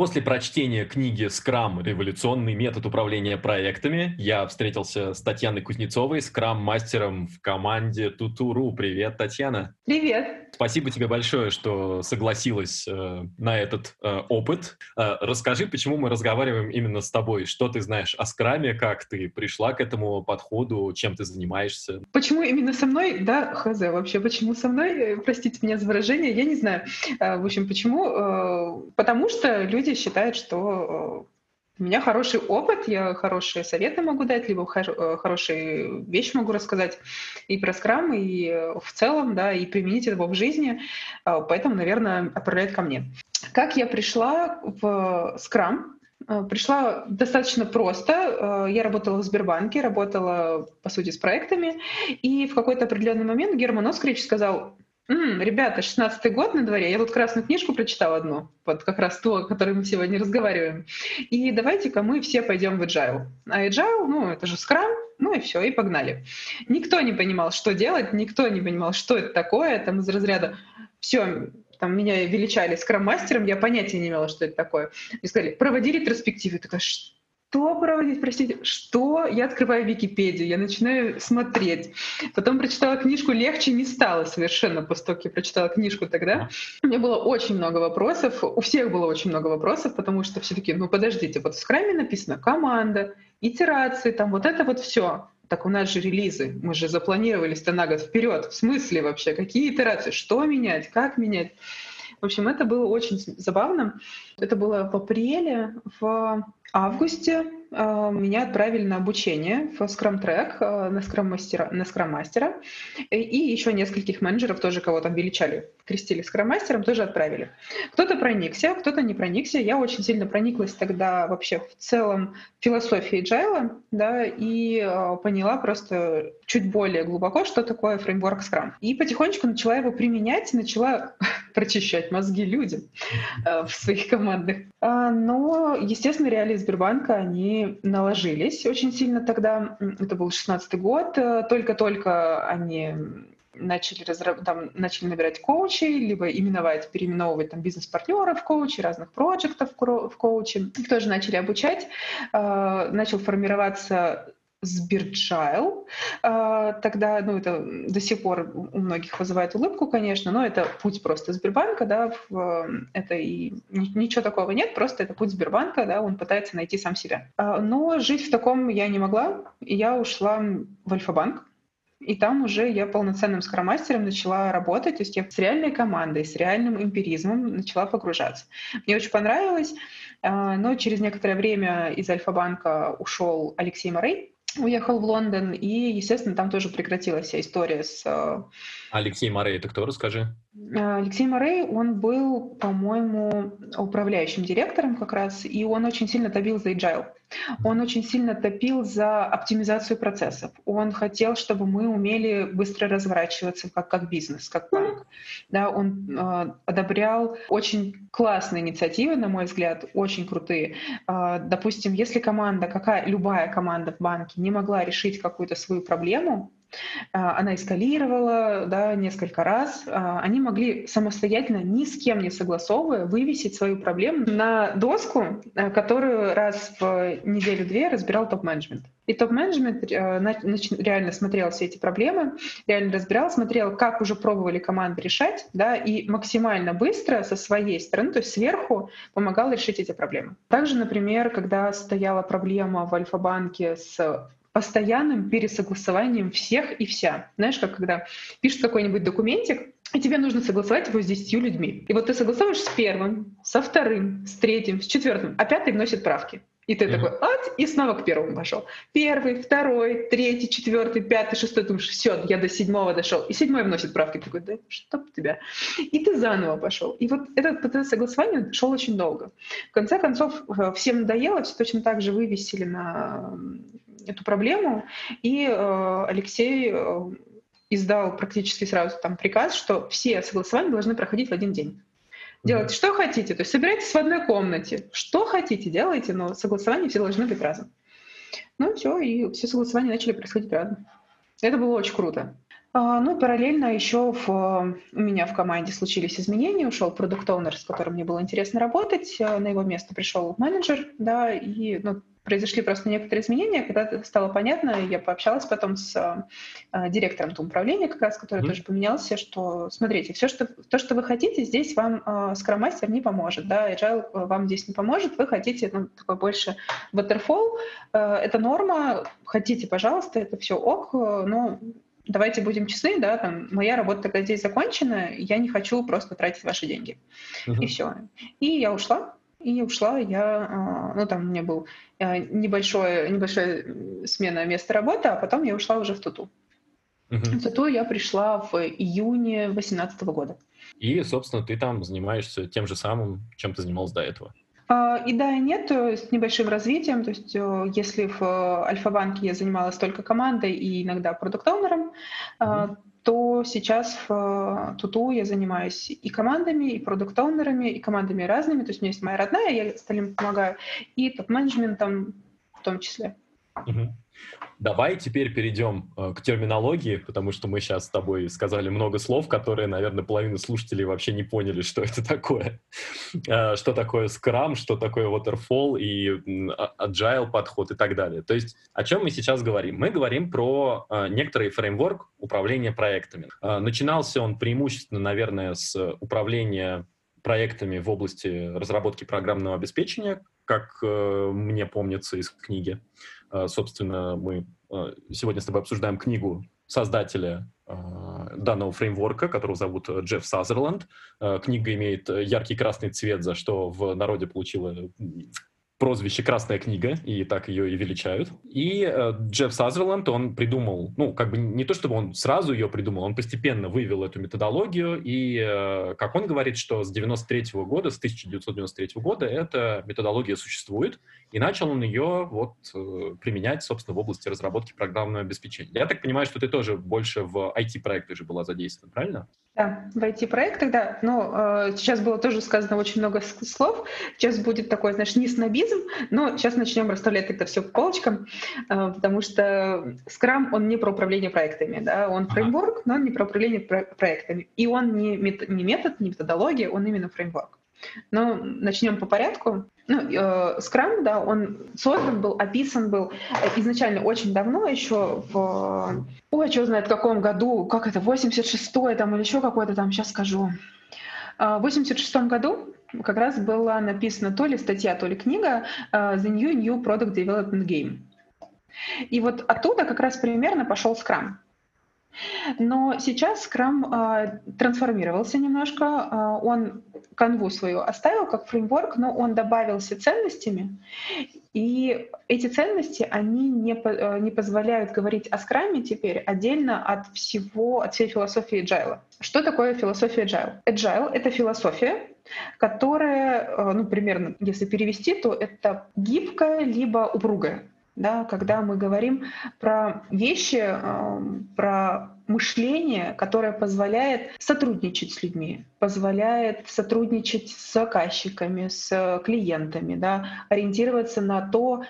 После прочтения книги «Скрам. Революционный метод управления проектами» я встретился с Татьяной Кузнецовой, скрам-мастером в команде Тутуру. Привет, Татьяна. Привет. Спасибо тебе большое, что согласилась э, на этот э, опыт. Э, расскажи, почему мы разговариваем именно с тобой. Что ты знаешь о скраме, как ты пришла к этому подходу, чем ты занимаешься? Почему именно со мной? Да, хз, вообще, почему со мной? Э, простите меня за выражение, я не знаю. Э, в общем, почему? Э, потому что люди считают, что у меня хороший опыт, я хорошие советы могу дать, либо э, хорошие вещи могу рассказать и про скрам, и э, в целом, да, и применить это в жизни. Поэтому, наверное, отправляют ко мне. Как я пришла в скрам? Пришла достаточно просто. Я работала в Сбербанке, работала, по сути, с проектами. И в какой-то определенный момент Герман Оскарич сказал, М, ребята, 16-й год на дворе. Я тут красную книжку прочитала одну, вот как раз ту, о которой мы сегодня разговариваем. И давайте-ка мы все пойдем в agile. А agile, ну, это же скрам, ну и все, и погнали. Никто не понимал, что делать, никто не понимал, что это такое, там из разряда все, там меня величали скрам-мастером, я понятия не имела, что это такое. И сказали, проводи ретроспективы. Я такая, что? Что проводить, простите, что? Я открываю Википедию, я начинаю смотреть. Потом прочитала книжку «Легче не стало» совершенно после того, как я прочитала книжку тогда. У меня было очень много вопросов, у всех было очень много вопросов, потому что все таки ну подождите, вот в скраме написано «команда», итерации, там вот это вот все. Так у нас же релизы, мы же запланировались-то на год вперед. В смысле вообще? Какие итерации? Что менять? Как менять? В общем, это было очень забавно. Это было в апреле, в августе э, меня отправили на обучение в Scrum Track э, на Scrum мастера, на Scrum мастера и еще нескольких менеджеров тоже кого там величали, крестили Scrum мастером, тоже отправили. Кто-то проникся, кто-то не проникся. Я очень сильно прониклась тогда вообще в целом философией Agile, да, и э, поняла просто чуть более глубоко, что такое фреймворк Scrum. И потихонечку начала его применять, начала прочищать мозги людям в своих командах. А, но, естественно, реалии Сбербанка, они наложились очень сильно тогда. Это был 16 год. Э, только-только они начали, разраб... там, начали набирать коучей, либо именовать, переименовывать там, бизнес-партнеров в коучи, разных проектов в коучи. Их тоже начали обучать. Э, начал формироваться Сберджайл. А, тогда, ну, это до сих пор у многих вызывает улыбку, конечно, но это путь просто Сбербанка, да, это и ничего такого нет, просто это путь Сбербанка, да, он пытается найти сам себя. А, но жить в таком я не могла, и я ушла в Альфа-банк, и там уже я полноценным скромастером начала работать, то есть я с реальной командой, с реальным эмпиризмом начала погружаться. Мне очень понравилось, а, но через некоторое время из Альфа-банка ушел Алексей Морей, уехал в Лондон, и, естественно, там тоже прекратилась вся история с... Э, Алексей Морей, это кто, расскажи? Э, Алексей Морей, он был, по-моему, управляющим директором как раз, и он очень сильно топил за agile. Он очень сильно топил за оптимизацию процессов. Он хотел, чтобы мы умели быстро разворачиваться как, как бизнес, как банк. Да, он э, одобрял очень классные инициативы, на мой взгляд, очень крутые. Э, допустим, если команда, какая любая команда в банке не могла решить какую-то свою проблему, она эскалировала да, несколько раз. А, они могли самостоятельно, ни с кем не согласовывая, вывесить свою проблему на доску, а, которую раз в неделю-две разбирал топ-менеджмент. И топ-менеджмент реально смотрел все эти проблемы, реально разбирал, смотрел, как уже пробовали команды решать, да, и максимально быстро со своей стороны, то есть сверху, помогал решить эти проблемы. Также, например, когда стояла проблема в Альфа-банке с постоянным пересогласованием всех и вся. Знаешь, как когда пишут какой-нибудь документик, и тебе нужно согласовать его с десятью людьми. И вот ты согласовываешь с первым, со вторым, с третьим, с четвертым, а пятый вносит правки. И ты mm-hmm. такой, ать, и снова к первому пошел. Первый, второй, третий, четвертый, пятый, шестой, думаешь, все, я до седьмого дошел. И седьмой вносит правки. Ты такой, да чтоб тебя. И ты заново пошел. И вот этот процесс согласования шел очень долго. В конце концов, э, всем надоело, все точно так же вывесили на эту проблему, и э, Алексей э, издал практически сразу там приказ, что все согласования должны проходить в один день. Делайте, что хотите, то есть собирайтесь в одной комнате, что хотите, делайте, но согласования все должны быть разом. Ну все, и все согласования начали происходить разом. Это было очень круто. А, ну, параллельно еще в, у меня в команде случились изменения. Ушел продукт оунер с которым мне было интересно работать. На его место пришел менеджер, да, и ну, произошли просто некоторые изменения, когда стало понятно, я пообщалась потом с э, директором управления, как раз, который mm-hmm. тоже поменялся, что, смотрите, все, что, то, что вы хотите, здесь вам э, Scrum Master не поможет, да, Agile вам здесь не поможет, вы хотите, ну, такой больше waterfall, э, это норма, хотите, пожалуйста, это все ок, но давайте будем честны, да, там, моя работа тогда здесь закончена, я не хочу просто тратить ваши деньги. Uh-huh. И все. И я ушла, и ушла я, а, ну там у меня был э, небольшое, небольшая смена места работы, а потом я ушла уже в Туту. Угу. В Туту я пришла в июне 2018 года. И, собственно, ты там занимаешься тем же самым, чем ты занималась до этого. А, и да, и нет, с небольшим развитием. То есть э, если в э, Альфа-банке я занималась только командой и иногда продукт-оунером, mm-hmm то сейчас в э, Туту я занимаюсь и командами, и продукт-оунерами, и командами разными. То есть у меня есть моя родная, я остальным помогаю, и топ-менеджментом в том числе. Угу. Давай теперь перейдем э, к терминологии, потому что мы сейчас с тобой сказали много слов, которые, наверное, половина слушателей вообще не поняли, что это такое. Э, что такое Scrum, что такое Waterfall и Agile подход и так далее. То есть о чем мы сейчас говорим? Мы говорим про э, некоторый фреймворк управления проектами. Начинался он преимущественно, наверное, с управления проектами в области разработки программного обеспечения, как мне помнится из книги. А, собственно, мы а, сегодня с тобой обсуждаем книгу создателя а, данного фреймворка, которого зовут Джефф Сазерленд. Книга имеет яркий красный цвет, за что в народе получила прозвище «Красная книга», и так ее и величают. И э, Джефф Сазерленд, он придумал, ну, как бы не то, чтобы он сразу ее придумал, он постепенно вывел эту методологию, и, э, как он говорит, что с 93 -го года, с 1993 -го года эта методология существует, и начал он ее вот э, применять, собственно, в области разработки программного обеспечения. Я так понимаю, что ты тоже больше в IT-проектах же была задействована, правильно? Да, в IT-проектах, да. Ну, сейчас было тоже сказано очень много слов. Сейчас будет такой, знаешь, не снобизм, но сейчас начнем расставлять это все по полочкам, э, потому что Scrum, он не про управление проектами, да, он фреймворк, но он не про управление про проектами. И он не, мет не метод, не методология, он именно фреймворк. Но начнем по порядку. Ну, э, Scrum, да, он создан был, описан был изначально очень давно, еще в... Ой, что знает, в каком году, как это, 86-й там или еще какой-то там, сейчас скажу. Э, в 86 году как раз была написана то ли статья, то ли книга э, «The New New Product Development Game». И вот оттуда как раз примерно пошел Scrum. Но сейчас Scrum э, трансформировался немножко. Э, он канву свою оставил как фреймворк, но он добавился ценностями. И эти ценности, они не, э, не позволяют говорить о скраме теперь отдельно от всего, от всей философии agile. Что такое философия agile? Agile — это философия, которая, э, ну, примерно, если перевести, то это гибкая либо упругая да, когда мы говорим про вещи, эм, про мышление, которое позволяет сотрудничать с людьми, позволяет сотрудничать с заказчиками, с клиентами, да, ориентироваться на то,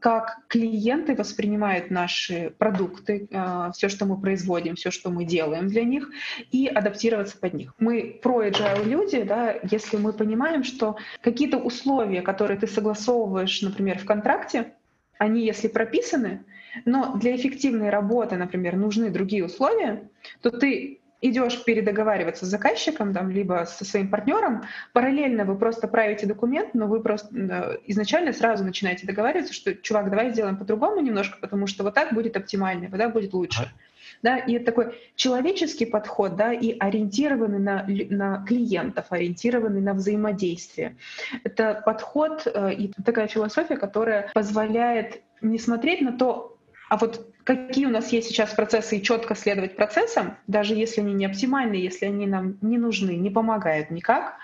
как клиенты воспринимают наши продукты, э, все, что мы производим, все, что мы делаем для них, и адаптироваться под них. Мы про agile люди, да, если мы понимаем, что какие-то условия, которые ты согласовываешь, например, в контракте, они, если прописаны, но для эффективной работы, например, нужны другие условия, то ты идешь передоговариваться с заказчиком, там, либо со своим партнером, параллельно вы просто правите документ, но вы просто изначально сразу начинаете договариваться, что, чувак, давай сделаем по-другому немножко, потому что вот так будет оптимальнее, вот так будет лучше. Да, и такой человеческий подход, да, и ориентированный на, на клиентов, ориентированный на взаимодействие. Это подход э, и такая философия, которая позволяет не смотреть на то, а вот какие у нас есть сейчас процессы и четко следовать процессам, даже если они не оптимальны, если они нам не нужны, не помогают никак,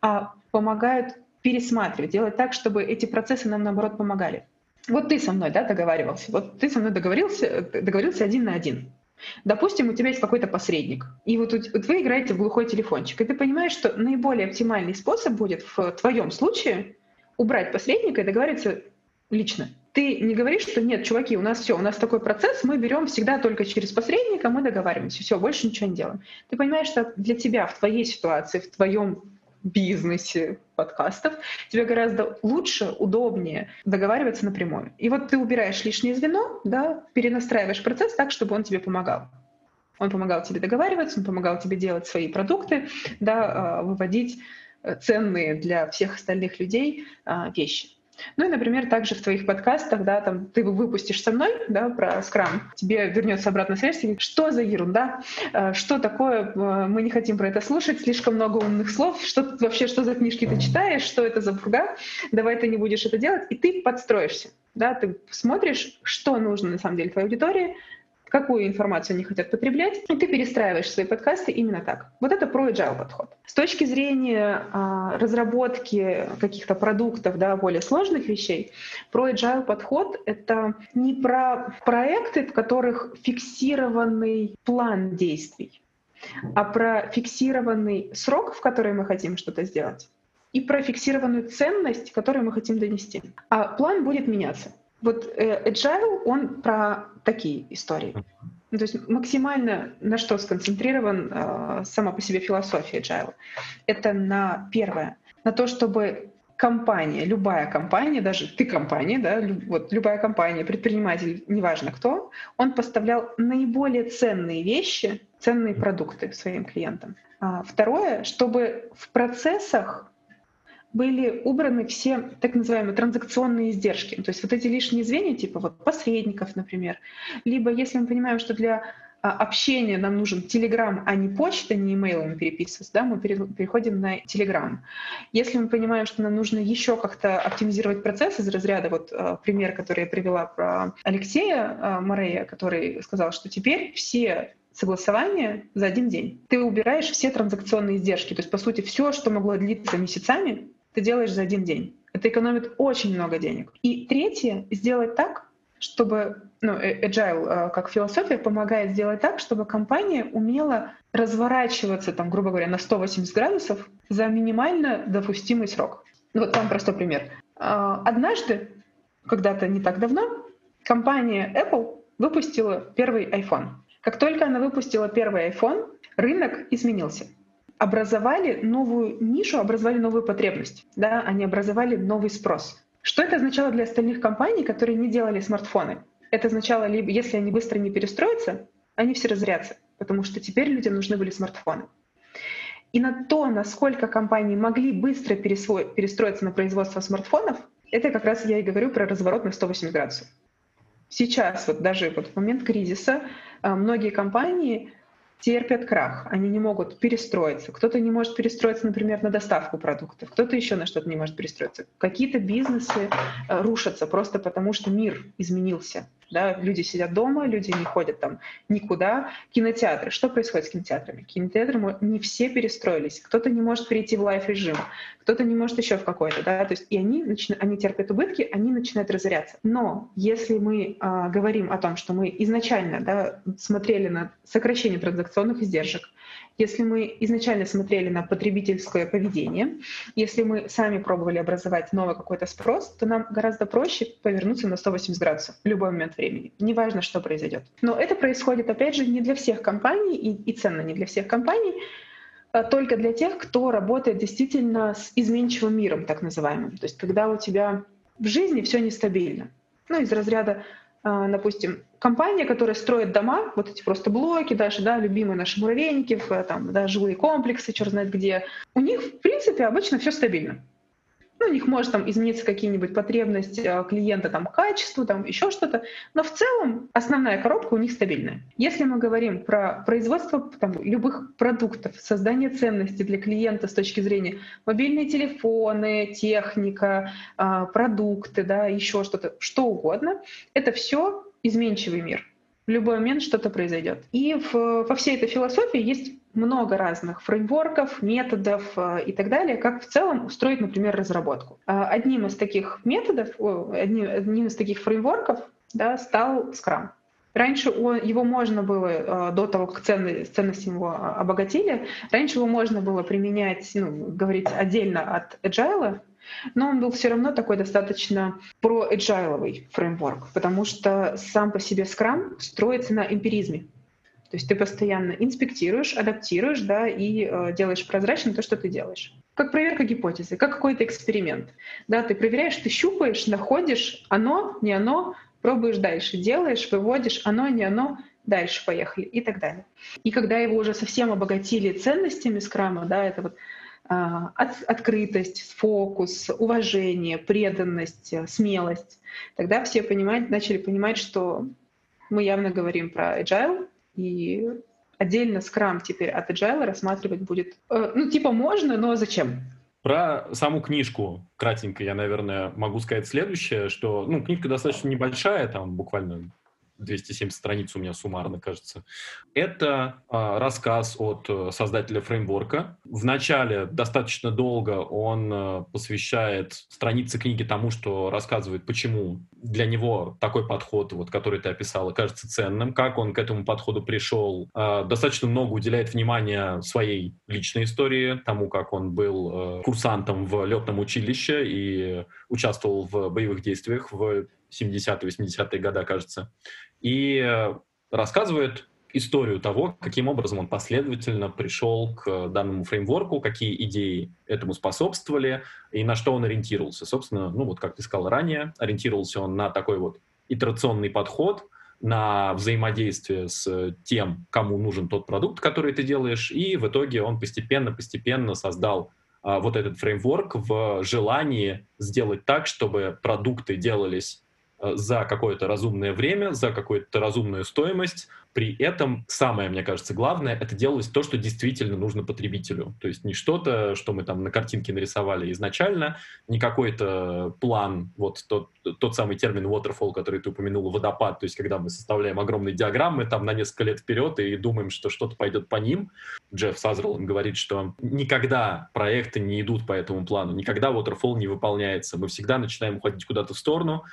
а помогают пересматривать, делать так, чтобы эти процессы нам, наоборот, помогали. Вот ты со мной да, договаривался, вот ты со мной договорился, договорился один на один. Допустим, у тебя есть какой-то посредник, и вот, вот вы играете в глухой телефончик, и ты понимаешь, что наиболее оптимальный способ будет в твоем случае убрать посредника и договориться лично. ты не говоришь, что нет, чуваки, у нас все, у нас такой процесс, мы берем всегда только через посредника, мы договариваемся, все, больше ничего не делаем. Ты понимаешь, что для тебя в твоей ситуации, в твоем бизнесе подкастов, тебе гораздо лучше, удобнее договариваться напрямую. И вот ты убираешь лишнее звено, да, перенастраиваешь процесс так, чтобы он тебе помогал. Он помогал тебе договариваться, он помогал тебе делать свои продукты, да, а, выводить э, ценные для всех остальных людей а, вещи. Ну и, например, также в твоих подкастах, да, там ты выпустишь со мной, да, про скрам, тебе вернется обратная связь, и что за ерунда, э, что такое, э, мы не хотим про это слушать, слишком много умных слов, что вообще, что за книжки ты читаешь, что это за бурга, давай ты не будешь это делать, и ты подстроишься, да, ты смотришь, что нужно на самом деле твоей аудитории, какую информацию они хотят потреблять, и ты перестраиваешь свои подкасты именно так. Вот это про agile подход. С точки зрения а, разработки каких-то продуктов, да, более сложных вещей, про agile подход — это не про проекты, в которых фиксированный план действий, а про фиксированный срок, в который мы хотим что-то сделать, и про фиксированную ценность, которую мы хотим донести. А план будет меняться. Вот э, agile, он про такие истории. Ну, то есть максимально на что сконцентрирован э, сама по себе философия agile? Это на первое, на то, чтобы компания, любая компания, даже ты компания, да, люб, вот любая компания, предприниматель, неважно кто, он поставлял наиболее ценные вещи, ценные продукты своим клиентам. А второе, чтобы в процессах были убраны все так называемые транзакционные издержки. То есть вот эти лишние звенья, типа вот посредников, например. Либо если мы понимаем, что для а, общения нам нужен Telegram, а не почта, не имейлами переписываться, да, мы переходим на Telegram. Если мы понимаем, что нам нужно еще как-то оптимизировать процесс из разряда, вот а, пример, который я привела про Алексея а, Морея, который сказал, что теперь все согласования за один день. Ты убираешь все транзакционные издержки. То есть, по сути, все, что могло длиться месяцами, ты делаешь за один день. Это экономит очень много денег. И третье — сделать так, чтобы ну, э, agile э, как философия помогает сделать так, чтобы компания умела разворачиваться, там, грубо говоря, на 180 градусов за минимально допустимый срок. Вот там простой пример. А, однажды, когда-то не так давно, компания Apple выпустила первый iPhone. Как только она выпустила первый iPhone, рынок изменился образовали новую нишу, образовали новую потребность, да, они образовали новый спрос. Что это означало для остальных компаний, которые не делали смартфоны? Это означало, либо если они быстро не перестроятся, они все разрядятся, потому что теперь людям нужны были смартфоны. И на то, насколько компании могли быстро перестроиться на производство смартфонов, это как раз я и говорю про разворот на 180 градусов. Сейчас, вот даже вот в момент кризиса, а, многие компании терпят крах, они не могут перестроиться. Кто-то не может перестроиться, например, на доставку продуктов, кто-то еще на что-то не может перестроиться. Какие-то бизнесы э, рушатся просто потому, что мир изменился. Да? Люди сидят дома, люди не ходят там никуда. Кинотеатры. Что происходит с кинотеатрами? Кинотеатры не все перестроились. Кто-то не может перейти в лайф-режим, кто-то не может еще в какой-то. Да? То есть и они, начи... они терпят убытки, они начинают разоряться. Но если мы э, говорим о том, что мы изначально да, смотрели на сокращение транзакционных издержек, если мы изначально смотрели на потребительское поведение, если мы сами пробовали образовать новый какой-то спрос, то нам гораздо проще повернуться на 180 градусов в любой момент времени. Неважно, что произойдет. Но это происходит, опять же, не для всех компаний и, и ценно не для всех компаний, а только для тех, кто работает действительно с изменчивым миром, так называемым. То есть когда у тебя в жизни все нестабильно. Ну, из разряда допустим, компания, которая строит дома, вот эти просто блоки даже, да, любимые наши муравейники, там, да, жилые комплексы, черт знает где, у них, в принципе, обычно все стабильно. Ну, у них может там измениться какие-нибудь потребности э, клиента, там, качеству, там, еще что-то, но в целом основная коробка у них стабильная. Если мы говорим про производство там, любых продуктов, создание ценности для клиента с точки зрения мобильные телефоны, техника, э, продукты, да, еще что-то, что угодно, это все изменчивый мир. В любой момент что-то произойдет. И в, во всей этой философии есть много разных фреймворков, методов э, и так далее, как в целом устроить, например, разработку. А одним из таких методов, одним, одним из таких фреймворков да, стал Scrum. Раньше его можно было, э, до того, как ценности, ценности его обогатили, раньше его можно было применять, ну, говорить отдельно от Agile, но он был все равно такой достаточно про-эджайловый фреймворк, потому что сам по себе Scrum строится на эмпиризме. То есть ты постоянно инспектируешь, адаптируешь, да, и э, делаешь прозрачным то, что ты делаешь. Как проверка гипотезы, как какой-то эксперимент. Да, ты проверяешь, ты щупаешь, находишь, оно, не оно, пробуешь дальше, делаешь, выводишь, оно, не оно, дальше поехали и так далее. И когда его уже совсем обогатили ценностями скрама, да, это вот а, от, открытость, фокус, уважение, преданность, смелость, тогда все понимать, начали понимать, что мы явно говорим про agile, и отдельно скрам теперь от agile рассматривать будет, э, ну, типа можно, но зачем? Про саму книжку кратенько я, наверное, могу сказать следующее, что, ну, книжка достаточно небольшая, там буквально 270 страниц у меня суммарно, кажется. Это э, рассказ от э, создателя фреймворка. Вначале достаточно долго он э, посвящает страницы книги тому, что рассказывает, почему для него такой подход, вот, который ты описала, кажется ценным, как он к этому подходу пришел. Э, достаточно много уделяет внимания своей личной истории, тому, как он был э, курсантом в летном училище и участвовал в боевых действиях в 70-80-е годы, кажется, и э, рассказывает историю того, каким образом он последовательно пришел к данному фреймворку, какие идеи этому способствовали и на что он ориентировался. Собственно, ну вот как ты сказал ранее, ориентировался он на такой вот итерационный подход, на взаимодействие с тем, кому нужен тот продукт, который ты делаешь, и в итоге он постепенно-постепенно создал а, вот этот фреймворк в желании сделать так, чтобы продукты делались Э, за какое-то разумное время, за какую-то разумную стоимость. При этом самое, мне кажется, главное, это делать то, что действительно нужно потребителю. То есть не что-то, что мы там на картинке нарисовали изначально, не какой-то план, вот тот, тот самый термин waterfall, который ты упомянула, водопад, то есть когда мы составляем огромные диаграммы там на несколько лет вперед и думаем, что что-то пойдет по ним. Джефф Сазерленд говорит, что никогда проекты не идут по этому плану, никогда waterfall не выполняется. Мы всегда начинаем уходить куда-то в сторону,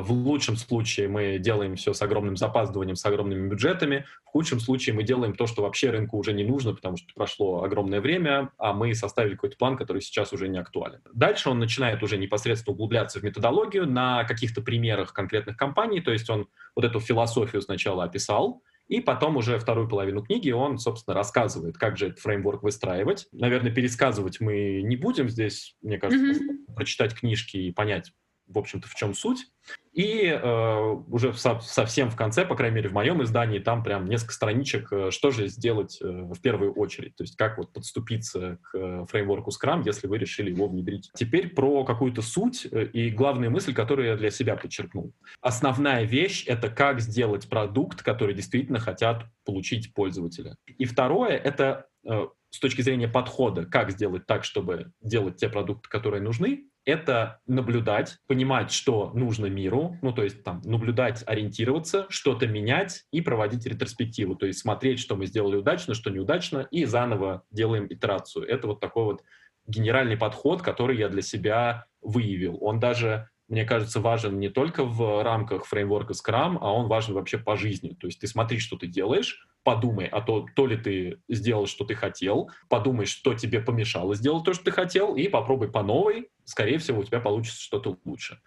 в лучшем случае мы делаем все с огромным запаздыванием, с огромными бюджетами. В худшем случае мы делаем то, что вообще рынку уже не нужно, потому что прошло огромное время, а мы составили какой-то план, который сейчас уже не актуален. Дальше он начинает уже непосредственно углубляться в методологию на каких-то примерах конкретных компаний, то есть он вот эту философию сначала описал, и потом уже вторую половину книги он, собственно, рассказывает, как же этот фреймворк выстраивать. Наверное, пересказывать мы не будем здесь, мне кажется, mm-hmm. прочитать книжки и понять, в общем-то, в чем суть. И э, уже со, совсем в конце, по крайней мере, в моем издании, там прям несколько страничек, э, что же сделать э, в первую очередь. То есть как вот подступиться к э, фреймворку Scrum, если вы решили его внедрить. Теперь про какую-то суть э, и главную мысль, которую я для себя подчеркнул. Основная вещь — это как сделать продукт, который действительно хотят получить пользователи. И второе — это э, с точки зрения подхода, как сделать так, чтобы делать те продукты, которые нужны, это наблюдать, понимать, что нужно миру, ну, то есть там наблюдать, ориентироваться, что-то менять и проводить ретроспективу, то есть смотреть, что мы сделали удачно, что неудачно, и заново делаем итерацию. Это вот такой вот генеральный подход, который я для себя выявил. Он даже мне кажется, важен не только в рамках фреймворка Scrum, а он важен вообще по жизни. То есть ты смотри, что ты делаешь, подумай, а то, то ли ты сделал, что ты хотел, подумай, что тебе помешало сделать то, что ты хотел, и попробуй по новой, скорее всего, у тебя получится что-то лучше.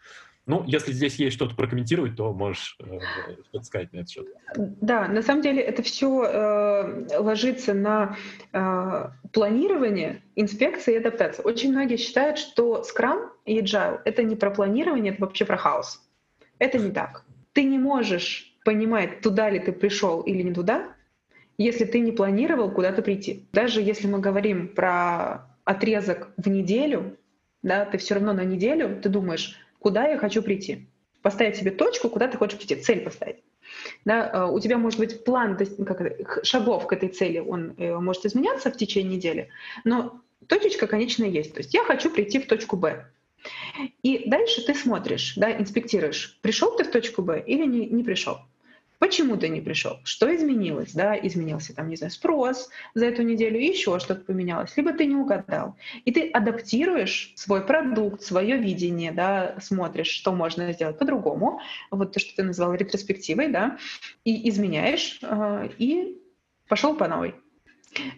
Ну, если здесь есть что-то прокомментировать, то можешь э, сказать на этот счет. Да, на самом деле это все э, ложится на э, планирование, инспекция и адаптация. Очень многие считают, что Scrum и Agile — это не про планирование, это вообще про хаос. Это не так. Ты не можешь понимать, туда ли ты пришел или не туда, если ты не планировал куда-то прийти. Даже если мы говорим про отрезок в неделю, да, ты все равно на неделю, ты думаешь, куда я хочу прийти. Поставить себе точку, куда ты хочешь прийти, цель поставить. Да, э, у тебя может быть план как это, шагов к этой цели, он э, может изменяться в течение недели, но точечка конечная есть. То есть я хочу прийти в точку Б. И дальше ты смотришь, да, инспектируешь, пришел ты в точку Б или не, не пришел. Почему ты не пришел? Что изменилось? Да, изменился там, не знаю, спрос за эту неделю, еще что-то поменялось. Либо ты не угадал. И ты адаптируешь свой продукт, свое видение, да, смотришь, что можно сделать по-другому. Вот то, что ты назвал ретроспективой, да, и изменяешь, э, и пошел по новой.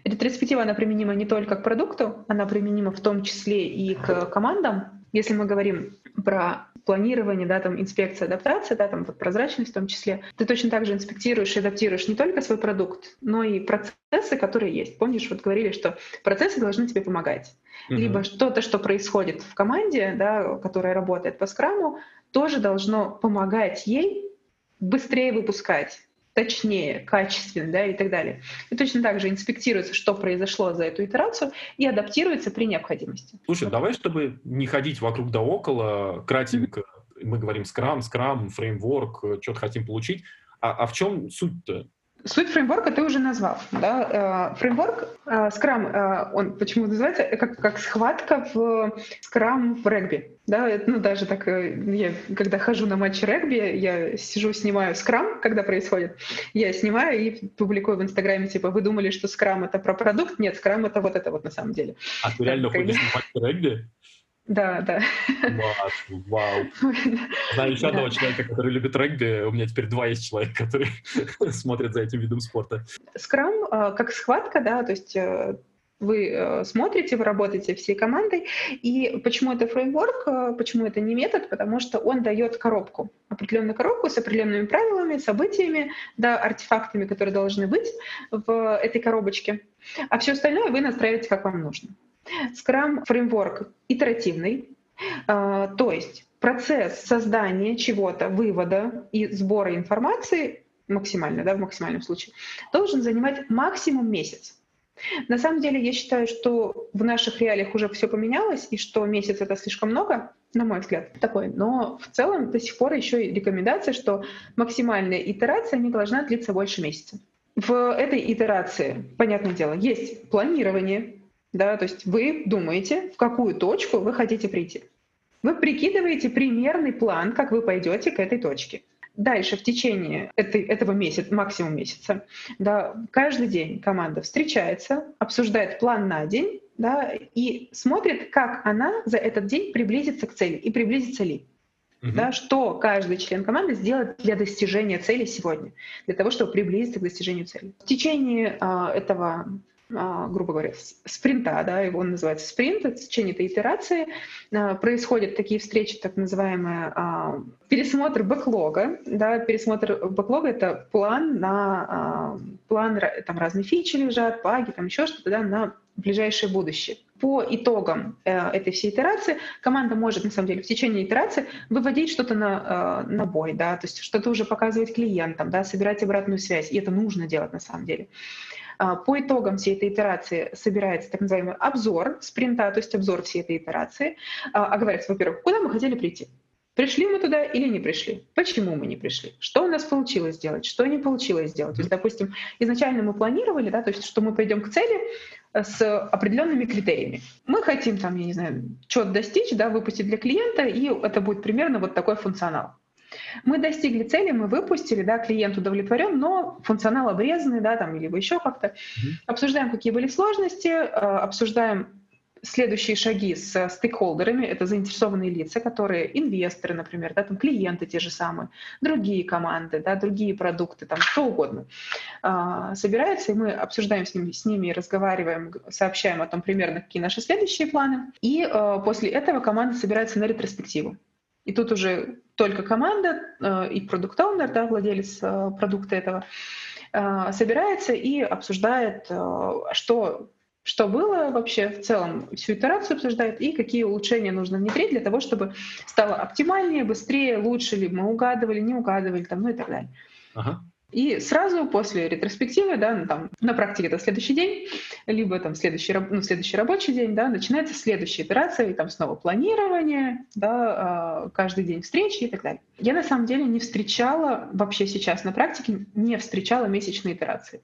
Ретроспектива, она применима не только к продукту, она применима в том числе и к командам. Если мы говорим про планирование, да, там, инспекция, адаптация, да, там, вот прозрачность в том числе, ты точно так же инспектируешь и адаптируешь не только свой продукт, но и процессы, которые есть. Помнишь, вот говорили, что процессы должны тебе помогать. Uh-huh. Либо что-то, что происходит в команде, да, которая работает по скраму, тоже должно помогать ей быстрее выпускать точнее, качественно да, и так далее. И точно так же инспектируется, что произошло за эту итерацию, и адаптируется при необходимости. Слушай, давай, чтобы не ходить вокруг да около, кратенько, мы говорим скрам, скрам, фреймворк, что-то хотим получить. А, а в чем суть-то? Суть фреймворка ты уже назвал. Да? Э, фреймворк, э, скрам, э, он почему называется, как, как схватка в скрам в регби. Да, ну даже так, я когда хожу на матчи регби, я сижу, снимаю скрам, когда происходит, я снимаю и публикую в Инстаграме, типа, вы думали, что скрам это про продукт? Нет, скрам это вот это вот на самом деле. А ты реально ходишь на матчи регби? Да, да. Вау, вау. Знаю еще одного человека, который любит регби. У меня теперь два есть человека, которые смотрят за этим видом спорта. Скрам э, как схватка, да, то есть э, вы э, смотрите, вы работаете всей командой. И почему это фреймворк, почему это не метод? Потому что он дает коробку, определенную коробку с определенными правилами, событиями, да, артефактами, которые должны быть в этой коробочке. А все остальное вы настраиваете, как вам нужно. Scrum фреймворк итеративный, а, то есть процесс создания чего-то, вывода и сбора информации максимально, да, в максимальном случае, должен занимать максимум месяц. На самом деле я считаю, что в наших реалиях уже все поменялось, и что месяц это слишком много, на мой взгляд, такой. Но в целом до сих пор еще и рекомендация, что максимальная итерация не должна длиться больше месяца. В этой итерации, понятное дело, есть планирование, да, то есть вы думаете, в какую точку вы хотите прийти. Вы прикидываете примерный план, как вы пойдете к этой точке. Дальше в течение этой, этого месяца, максимум месяца, да, каждый день команда встречается, обсуждает план на день да, и смотрит, как она за этот день приблизится к цели и приблизится ли. Угу. Да, что каждый член команды сделает для достижения цели сегодня, для того, чтобы приблизиться к достижению цели. В течение э, этого грубо говоря, спринта, да, его называется спринт, в течение этой итерации а, происходят такие встречи, так называемые а, пересмотр бэклога, да, пересмотр бэклога — это план на план, там разные фичи лежат, баги, там еще что-то, да, на ближайшее будущее. По итогам э, этой всей итерации команда может, на самом деле, в течение итерации выводить что-то на, э, на бой, да, то есть что-то уже показывать клиентам, да, собирать обратную связь, и это нужно делать на самом деле. А, по итогам всей этой итерации собирается так называемый обзор спринта, то есть обзор всей этой итерации. А, оговаривается, во-первых, куда мы хотели прийти. Пришли мы туда или не пришли? Почему мы не пришли? Что у нас получилось сделать? Что не получилось сделать? То есть, допустим, изначально мы планировали, да, то есть, что мы пойдем к цели э, с определенными критериями. Мы хотим там, я не знаю, что-то достичь, да, выпустить для клиента, и это будет примерно вот такой функционал. Мы достигли цели, мы выпустили, да, клиент удовлетворен, но функционал обрезанный, да, там, либо еще как-то. Mm-hmm. Обсуждаем, какие были сложности, э, обсуждаем следующие шаги с стейкхолдерами, это заинтересованные лица, которые инвесторы, например, да, там клиенты те же самые, другие команды, да, другие продукты, там что угодно, а, собираются, и мы обсуждаем с ними, с ними, разговариваем, сообщаем о том примерно, какие наши следующие планы, и а, после этого команда собирается на ретроспективу. И тут уже только команда э, и продукт оунер да, владелец э, продукта этого, э, собирается и обсуждает, что, что было вообще в целом, всю итерацию обсуждает и какие улучшения нужно внедрить для того, чтобы стало оптимальнее, быстрее, лучше, ли мы угадывали, не угадывали, там, ну и так далее. Ага. И сразу после ретроспективы, да, ну, там, на практике это следующий день, либо там следующий, ну, следующий рабочий день, да, начинается следующая операция, и там снова планирование, да, а, каждый день встречи и так далее. Я на самом деле не встречала, вообще сейчас на практике не встречала месячные итерации.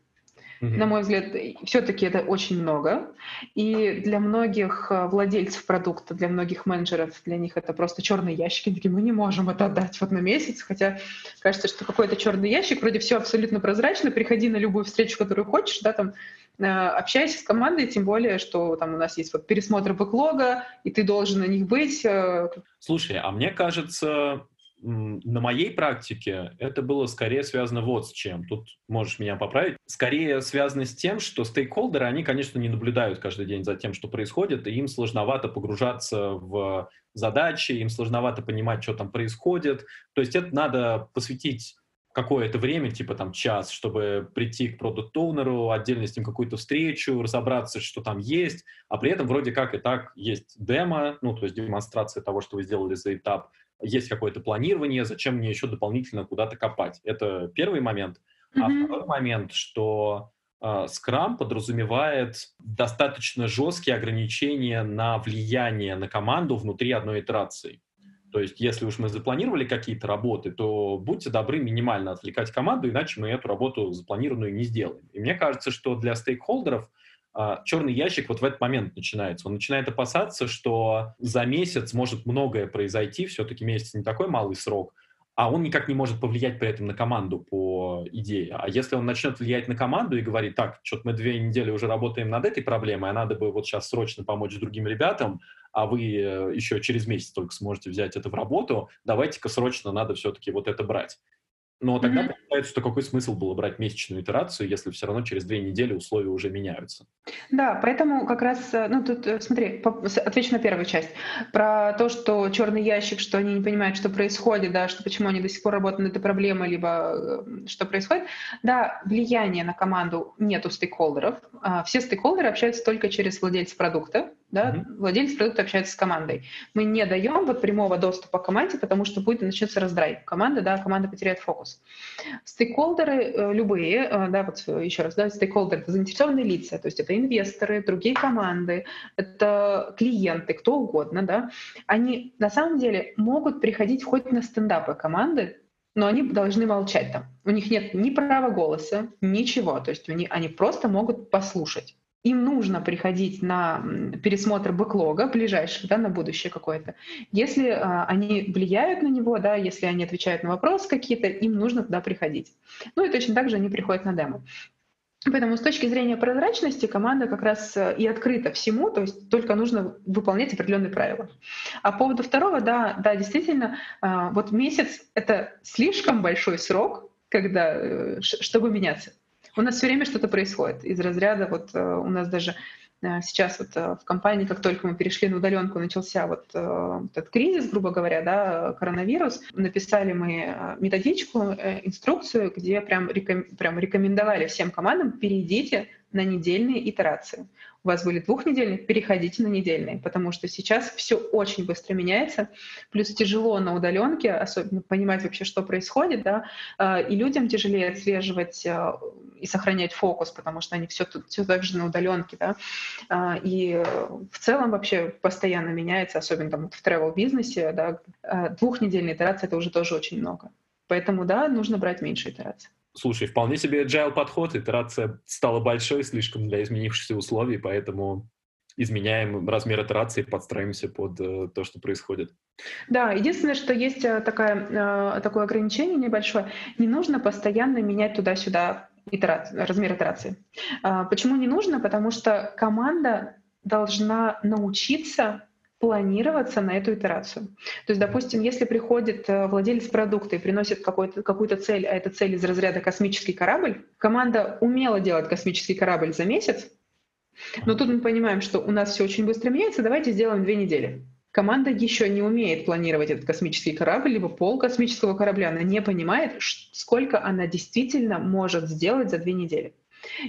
Mm-hmm. На мой взгляд, все-таки это очень много. И для многих э, владельцев продукта, для многих менеджеров, для них это просто черные ящики. Они такие, мы не можем это отдать вот на месяц. Хотя кажется, что какой-то черный ящик, вроде все абсолютно прозрачно. Приходи на любую встречу, которую хочешь, да, там э, общайся с командой, тем более, что там у нас есть вот пересмотр бэклога, и ты должен на них быть. Э. Слушай, а мне кажется, на моей практике это было скорее связано вот с чем. Тут можешь меня поправить. Скорее связано с тем, что стейкхолдеры, они, конечно, не наблюдают каждый день за тем, что происходит, и им сложновато погружаться в задачи, им сложновато понимать, что там происходит. То есть это надо посвятить какое-то время, типа там час, чтобы прийти к продукт-оунеру, отдельно с ним какую-то встречу, разобраться, что там есть, а при этом вроде как и так есть демо, ну, то есть демонстрация того, что вы сделали за этап, есть какое-то планирование, зачем мне еще дополнительно куда-то копать. Это первый момент. Mm-hmm. А второй момент, что э, Scrum подразумевает достаточно жесткие ограничения на влияние на команду внутри одной итерации. То есть, если уж мы запланировали какие-то работы, то будьте добры минимально отвлекать команду, иначе мы эту работу запланированную не сделаем. И мне кажется, что для стейкхолдеров а, черный ящик вот в этот момент начинается. Он начинает опасаться, что за месяц может многое произойти, все-таки месяц не такой малый срок, а он никак не может повлиять при этом на команду по идее. А если он начнет влиять на команду и говорит, так, что-то мы две недели уже работаем над этой проблемой, а надо бы вот сейчас срочно помочь другим ребятам, а вы э, еще через месяц только сможете взять это в работу, давайте-ка срочно надо все-таки вот это брать. Но тогда mm-hmm. получается, что какой смысл было брать месячную итерацию, если все равно через две недели условия уже меняются? Да, поэтому как раз, э, ну тут э, смотри, отвечу на первую часть. Про то, что черный ящик, что они не понимают, что происходит, да, что почему они до сих пор работают над этой проблемой, либо э, что происходит. Да, влияния на команду нет у стейкхолдеров. А, все стейкхолдеры общаются только через владельца продукта, да, mm-hmm. владелец продукта общается с командой. Мы не даем вот прямого доступа к команде, потому что будет начнется раздрай. Команда, да, команда потеряет фокус. Стейкхолдеры э, любые, э, да, вот еще раз, да, стейкхолдеры — это заинтересованные лица, то есть это инвесторы, другие команды, это клиенты, кто угодно, да, они на самом деле могут приходить хоть на стендапы команды, но они должны молчать там. У них нет ни права голоса, ничего. То есть они, они просто могут послушать им нужно приходить на пересмотр бэклога ближайший, да, на будущее какое-то. Если а, они влияют на него, да, если они отвечают на вопросы какие-то, им нужно туда приходить. Ну и точно так же они приходят на демо. Поэтому с точки зрения прозрачности команда как раз э, и открыта всему, то есть только нужно выполнять определенные правила. А по поводу второго, да, да, действительно, а, вот месяц — это слишком большой срок, когда, э, чтобы меняться. У нас все время что-то происходит из разряда, вот э, у нас даже э, сейчас вот э, в компании, как только мы перешли на удаленку, начался вот этот кризис, грубо говоря, да, коронавирус, написали мы методичку, инструкцию, где прям, реком, прям рекомендовали всем командам перейдите на недельные итерации у вас были двухнедельные, переходите на недельные, потому что сейчас все очень быстро меняется, плюс тяжело на удаленке, особенно понимать вообще, что происходит, да, а, и людям тяжелее отслеживать а, и сохранять фокус, потому что они все тут все так же на удаленке, да, а, и в целом вообще постоянно меняется, особенно там в travel бизнесе, да, двухнедельные итерации это уже тоже очень много. Поэтому, да, нужно брать меньше итераций. Слушай, вполне себе agile подход, итерация стала большой слишком для изменившихся условий, поэтому изменяем размер итерации, подстраиваемся под э, то, что происходит. Да, единственное, что есть э, такая, э, такое ограничение небольшое, не нужно постоянно менять туда-сюда итераци, размер итерации. Э, почему не нужно? Потому что команда должна научиться планироваться на эту итерацию. То есть, допустим, если приходит э, владелец продукта и приносит какую-то цель, а эта цель из разряда космический корабль, команда умела делать космический корабль за месяц, но тут мы понимаем, что у нас все очень быстро меняется, давайте сделаем две недели. Команда еще не умеет планировать этот космический корабль, либо пол космического корабля. Она не понимает, сколько она действительно может сделать за две недели.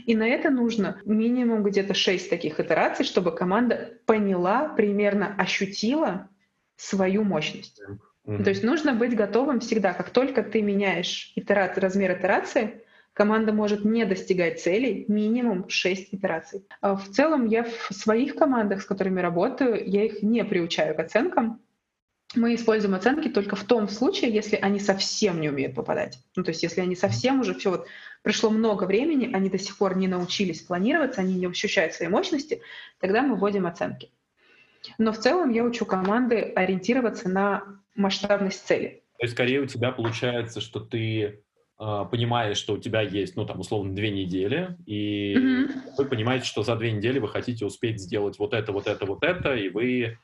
И на это нужно минимум где-то 6 таких итераций, чтобы команда поняла, примерно ощутила свою мощность. Mm-hmm. То есть нужно быть готовым всегда, как только ты меняешь итераци, размер итерации, команда может не достигать целей минимум 6 итераций. А в целом я в своих командах, с которыми работаю, я их не приучаю к оценкам, мы используем оценки только в том случае, если они совсем не умеют попадать. Ну, то есть если они совсем уже все вот прошло много времени, они до сих пор не научились планироваться, они не ощущают своей мощности, тогда мы вводим оценки. Но в целом я учу команды ориентироваться на масштабность цели. То есть скорее у тебя получается, что ты э, понимаешь, что у тебя есть, ну там условно две недели, и mm-hmm. вы понимаете, что за две недели вы хотите успеть сделать вот это, вот это, вот это, и вы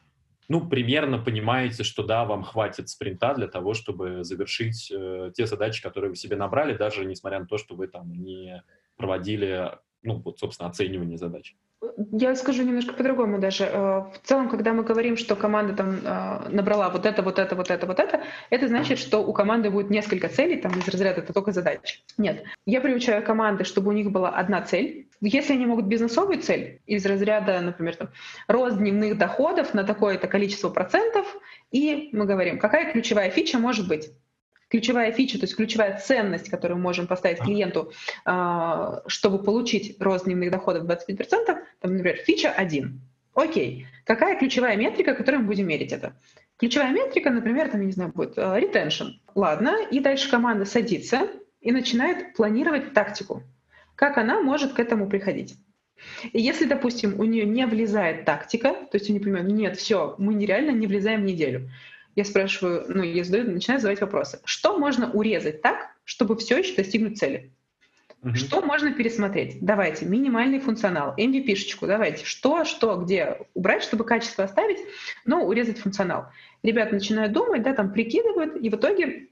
ну, примерно понимаете, что да, вам хватит спринта для того, чтобы завершить э, те задачи, которые вы себе набрали, даже несмотря на то, что вы там не проводили, ну, вот, собственно, оценивание задач. Я скажу немножко по-другому даже. Э, в целом, когда мы говорим, что команда там э, набрала вот это, вот это, вот это, вот это, это значит, что у команды будет несколько целей, там из разряда это только задач. Нет. Я приучаю команды, чтобы у них была одна цель. Если они могут бизнесовую цель из разряда, например, там, рост дневных доходов на такое-то количество процентов, и мы говорим, какая ключевая фича может быть ключевая фича, то есть ключевая ценность, которую мы можем поставить клиенту, а, чтобы получить рост дневных доходов 25%, там, например, фича 1. Окей, какая ключевая метрика, которой мы будем мерить это? Ключевая метрика, например, там, я не знаю, будет а, retention. Ладно, и дальше команда садится и начинает планировать тактику. Как она может к этому приходить? И если, допустим, у нее не влезает тактика, то есть у нее понимают, нет, все, мы нереально не влезаем в неделю я спрашиваю, ну, я задаю, начинаю задавать вопросы. Что можно урезать так, чтобы все еще достигнуть цели? Угу. Что можно пересмотреть? Давайте, минимальный функционал, MVP-шечку, давайте. Что, что, где убрать, чтобы качество оставить, но урезать функционал. Ребята начинают думать, да, там прикидывают, и в итоге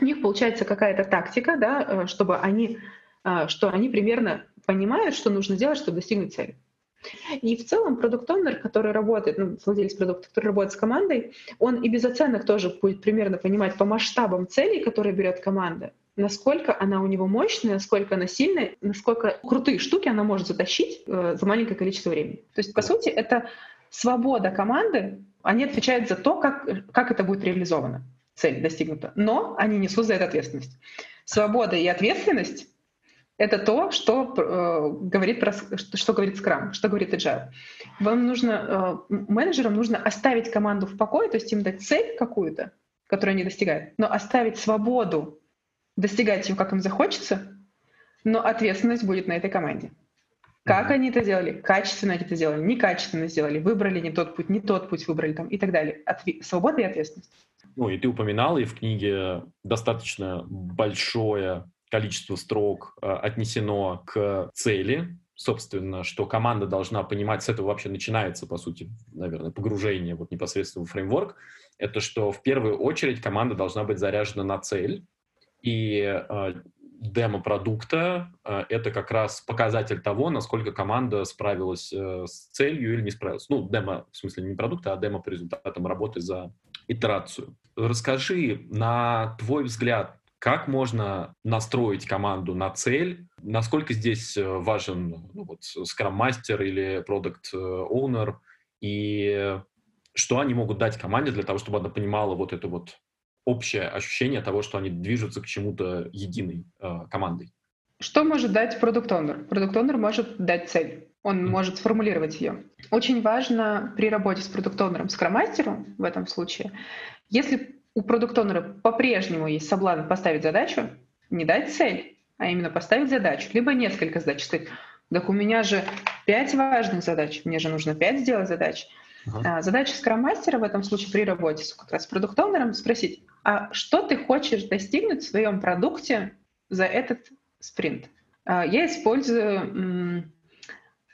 у них получается какая-то тактика, да, э, чтобы они, э, что они примерно понимают, что нужно делать, чтобы достигнуть цели. И в целом продукт-онер, который работает, ну, владелец продукта, который работает с командой, он и без оценок тоже будет примерно понимать по масштабам целей, которые берет команда, насколько она у него мощная, насколько она сильная, насколько крутые штуки она может затащить э, за маленькое количество времени. То есть, по сути, это свобода команды, они отвечают за то, как, как это будет реализовано, цель достигнута. Но они несут за это ответственность. Свобода и ответственность это то, что э, говорит про, что, что говорит Scrum, что говорит Agile. Вам нужно, э, менеджерам нужно оставить команду в покое, то есть им дать цель какую-то, которую они достигают, но оставить свободу достигать ее, как им захочется, но ответственность будет на этой команде. Как они это делали? Качественно они это сделали, некачественно сделали, выбрали не тот путь, не тот путь выбрали там и так далее. Отве- свобода и ответственность. Ну и ты упоминал, и в книге достаточно большое количество строк э, отнесено к цели, собственно, что команда должна понимать, с этого вообще начинается, по сути, наверное, погружение вот непосредственно в фреймворк, это что в первую очередь команда должна быть заряжена на цель, и э, демо продукта э, это как раз показатель того, насколько команда справилась э, с целью или не справилась. Ну, демо, в смысле, не продукта, а демо по результатам работы за итерацию. Расскажи, на твой взгляд, как можно настроить команду на цель? Насколько здесь э, важен ну, вот, скрам-мастер или продукт-оунер? И что они могут дать команде для того, чтобы она понимала вот это вот общее ощущение того, что они движутся к чему-то единой э, командой? Что может дать продукт-оунер? Продукт-оунер может дать цель. Он mm-hmm. может сформулировать ее. Очень важно при работе с продукт-оунером, скрам-мастером в этом случае, если у продукт-онера по-прежнему есть соблазн поставить задачу, не дать цель, а именно поставить задачу, либо несколько задач. Сказать, так у меня же пять важных задач, мне же нужно пять сделать задач. Uh-huh. Задача скрам-мастера в этом случае при работе с, как раз с продукт-онером спросить, а что ты хочешь достигнуть в своем продукте за этот спринт? А, я использую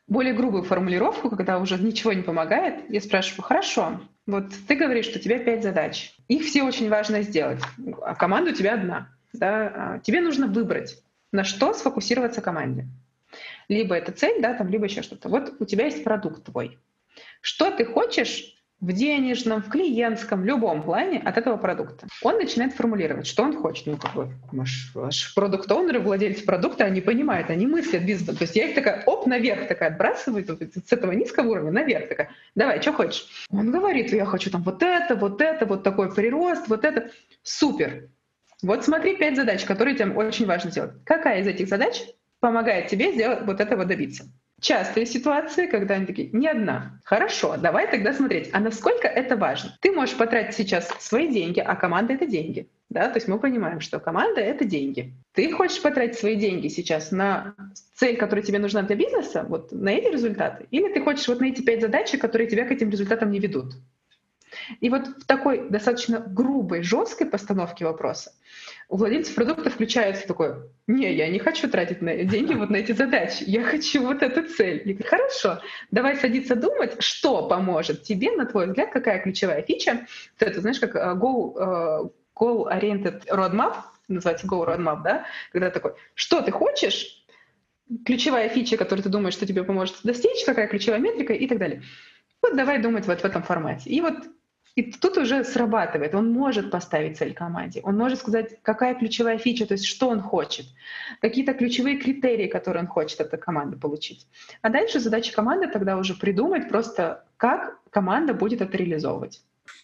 более грубую формулировку, когда уже ничего не помогает. Я спрашиваю, хорошо, вот ты говоришь, что у тебя пять задач. Их все очень важно сделать, а команда у тебя одна. Да? А тебе нужно выбрать, на что сфокусироваться команде. Либо это цель, да, там, либо еще что-то. Вот у тебя есть продукт твой. Что ты хочешь в денежном, в клиентском, в любом плане от этого продукта. Он начинает формулировать, что он хочет. Ну, как бы, ваш, ваш продукт-оунер владельцы продукта, они понимают, они мыслят бизнесом. То есть я их такая, оп, наверх такая отбрасываю, с этого низкого уровня наверх такая, давай, что хочешь? Он говорит, я хочу там вот это, вот это, вот такой прирост, вот это. Супер. Вот смотри, пять задач, которые тебе очень важно сделать. Какая из этих задач помогает тебе сделать вот этого добиться? Частые ситуации, когда они такие, не одна. Хорошо, давай тогда смотреть, а насколько это важно? Ты можешь потратить сейчас свои деньги, а команда — это деньги. Да? То есть мы понимаем, что команда — это деньги. Ты хочешь потратить свои деньги сейчас на цель, которая тебе нужна для бизнеса, вот на эти результаты? Или ты хочешь вот на эти пять задач, которые тебя к этим результатам не ведут? И вот в такой достаточно грубой, жесткой постановке вопроса у владельцев продукта включается такое, не, я не хочу тратить на деньги вот на эти задачи, я хочу вот эту цель. Я говорю, хорошо, давай садиться думать, что поможет тебе, на твой взгляд, какая ключевая фича. Это, знаешь, как э, goal, э, goal-oriented roadmap, называется Go Roadmap, да, когда такой, что ты хочешь, ключевая фича, которую ты думаешь, что тебе поможет достичь, какая ключевая метрика и так далее. Вот давай думать вот в этом формате. И вот и тут уже срабатывает. Он может поставить цель команде, он может сказать, какая ключевая фича, то есть что он хочет, какие-то ключевые критерии, которые он хочет от команды получить. А дальше задача команды тогда уже придумать просто, как команда будет это реализовывать.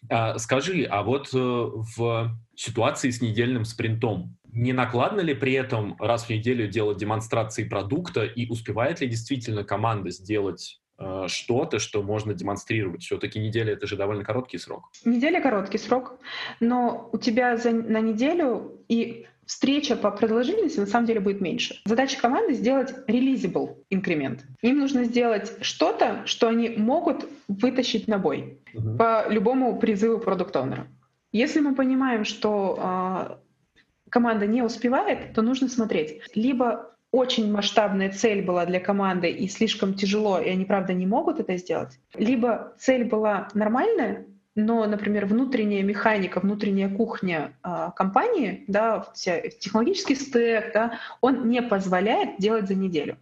А, скажи, а вот э, в ситуации с недельным спринтом не накладно ли при этом раз в неделю делать демонстрации продукта и успевает ли действительно команда сделать что-то, что можно демонстрировать. Все-таки неделя — это же довольно короткий срок. Неделя — короткий срок, но у тебя за, на неделю и встреча по продолжительности на самом деле будет меньше. Задача команды — сделать releasable инкремент. Им нужно сделать что-то, что они могут вытащить на бой uh-huh. по любому призыву продукт-оунера. Если мы понимаем, что э, команда не успевает, то нужно смотреть. Либо очень масштабная цель была для команды и слишком тяжело, и они, правда, не могут это сделать. Либо цель была нормальная, но, например, внутренняя механика, внутренняя кухня э, компании, да, технологический стек, да, он не позволяет делать за неделю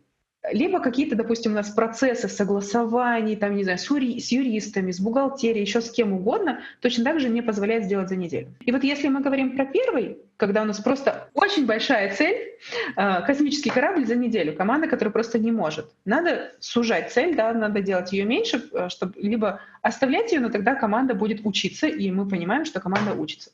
либо какие-то, допустим, у нас процессы согласований, там, не знаю, с, юри, с юристами, с бухгалтерией, еще с кем угодно, точно так же не позволяет сделать за неделю. И вот если мы говорим про первый, когда у нас просто очень большая цель, э, космический корабль за неделю, команда, которая просто не может. Надо сужать цель, да, надо делать ее меньше, э, чтобы либо оставлять ее, но тогда команда будет учиться, и мы понимаем, что команда учится.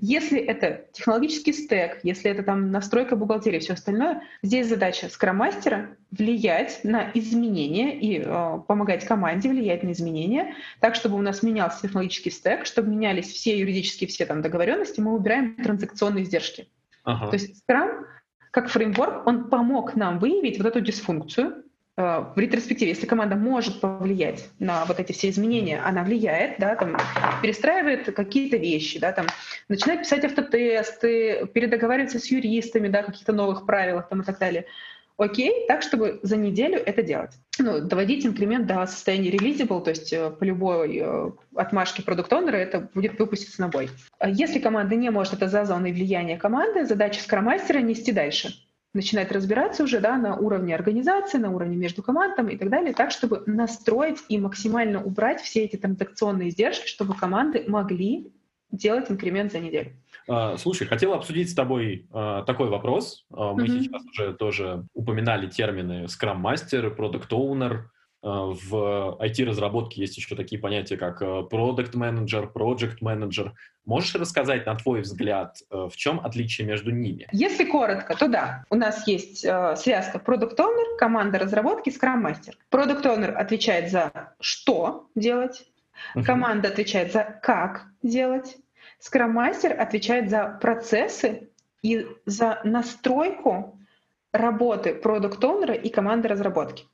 Если это технологический стек, если это там настройка бухгалтерии, все остальное, здесь задача скроммастера влиять на изменения и э, помогать команде влиять на изменения, так, чтобы у нас менялся технологический стек, чтобы менялись все юридические все там договоренности, мы убираем транзакционные издержки. Ага. То есть Scrum как фреймворк, он помог нам выявить вот эту дисфункцию, в ретроспективе, если команда может повлиять на вот эти все изменения, она влияет, да, там, перестраивает какие-то вещи, да, там, начинает писать автотесты, передоговариваться с юристами, да, каких-то новых правилах там, и так далее. Окей, так, чтобы за неделю это делать. Ну, доводить инкремент до состояния releasable, то есть э, по любой э, отмашке продукт это будет выпуститься на бой. А если команда не может, это за зоной влияния команды, задача скромастера нести дальше начинать разбираться уже да, на уровне организации, на уровне между командами и так далее, так, чтобы настроить и максимально убрать все эти транзакционные издержки, чтобы команды могли делать инкремент за неделю. А, слушай, хотел обсудить с тобой uh, такой вопрос. Uh, мы mm-hmm. сейчас уже тоже упоминали термины Scrum Master, Product Owner, в IT-разработке есть еще такие понятия, как э, Product Manager, Project Manager. Можешь рассказать, на твой взгляд, э, в чем отличие между ними? Если коротко, то да, у нас есть связка Product Owner, команда разработки, Scrum Master. Product Owner отвечает за что делать, команда отвечает за как делать, Scrum Master отвечает за процессы и за настройку работы Owner и команды разработки.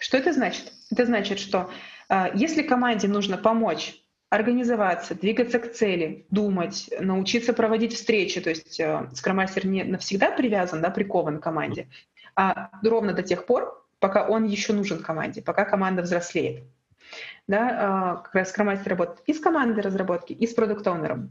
Что это значит? Это значит, что э, если команде нужно помочь организоваться, двигаться к цели, думать, научиться проводить встречи, то есть э, скромастер не навсегда привязан, да, прикован к команде, а ровно до тех пор, пока он еще нужен команде, пока команда взрослеет. Да, э, как раз скромастер работает и с командой разработки, и с продукт-оунером.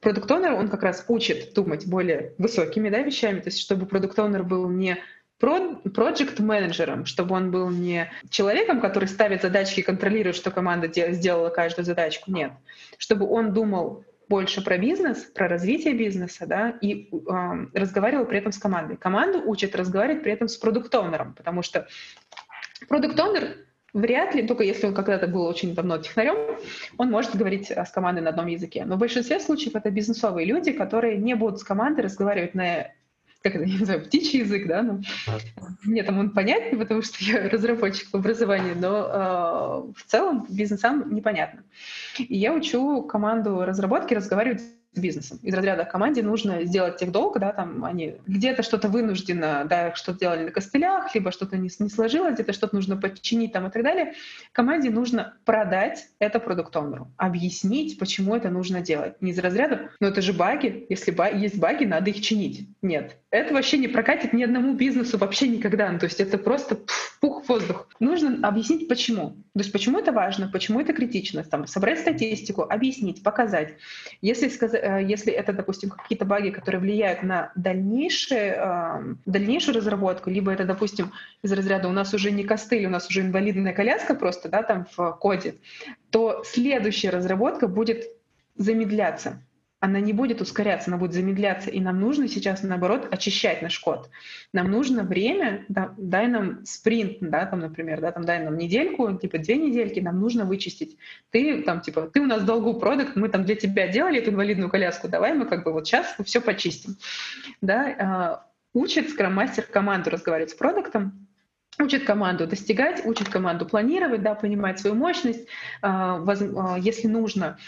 Продукт-оунер, он как раз учит думать более высокими да, вещами, то есть чтобы продукт-оунер был не проект менеджером, чтобы он был не человеком, который ставит задачки и контролирует, что команда сделала каждую задачку. Нет. Чтобы он думал больше про бизнес, про развитие бизнеса, да, и э, разговаривал при этом с командой. Команду учат разговаривать при этом с продукт-оунером, потому что продукт-оунер вряд ли, только если он когда-то был очень давно технарем, он может говорить с командой на одном языке. Но в большинстве случаев это бизнесовые люди, которые не будут с командой разговаривать на как это, не знаю, птичий язык, да, ну, мне там он понятный, потому что я разработчик по образованию, но э, в целом бизнесам непонятно. И я учу команду разработки разговаривать бизнесом. Из разряда команде нужно сделать техдолг, да, там они где-то что-то вынуждено, да, что-то делали на костылях, либо что-то не, не сложилось, где-то что-то нужно подчинить там и так далее. Команде нужно продать это продукт объяснить, почему это нужно делать. Не из разряда, но это же баги, если ба- есть баги, надо их чинить. Нет, это вообще не прокатит ни одному бизнесу вообще никогда. Ну, то есть это просто пух воздух. Нужно объяснить, почему. То есть почему это важно, почему это критично, там, собрать статистику, объяснить, показать. Если, э, если это, допустим, какие-то баги, которые влияют на дальнейшее, э, дальнейшую разработку, либо это, допустим, из разряда у нас уже не костыль, у нас уже инвалидная коляска просто, да, там в коде, то следующая разработка будет замедляться она не будет ускоряться, она будет замедляться. И нам нужно сейчас, наоборот, очищать наш код. Нам нужно время, да, дай нам спринт, да, там, например, да, там, дай нам недельку, типа две недельки, нам нужно вычистить. Ты там, типа, ты у нас долгу продукт, мы там для тебя делали эту инвалидную коляску, давай мы как бы вот сейчас все почистим. Да, э, учит скроммастер команду разговаривать с продуктом, учит команду достигать, учит команду планировать, да, понимать свою мощность, э, если нужно,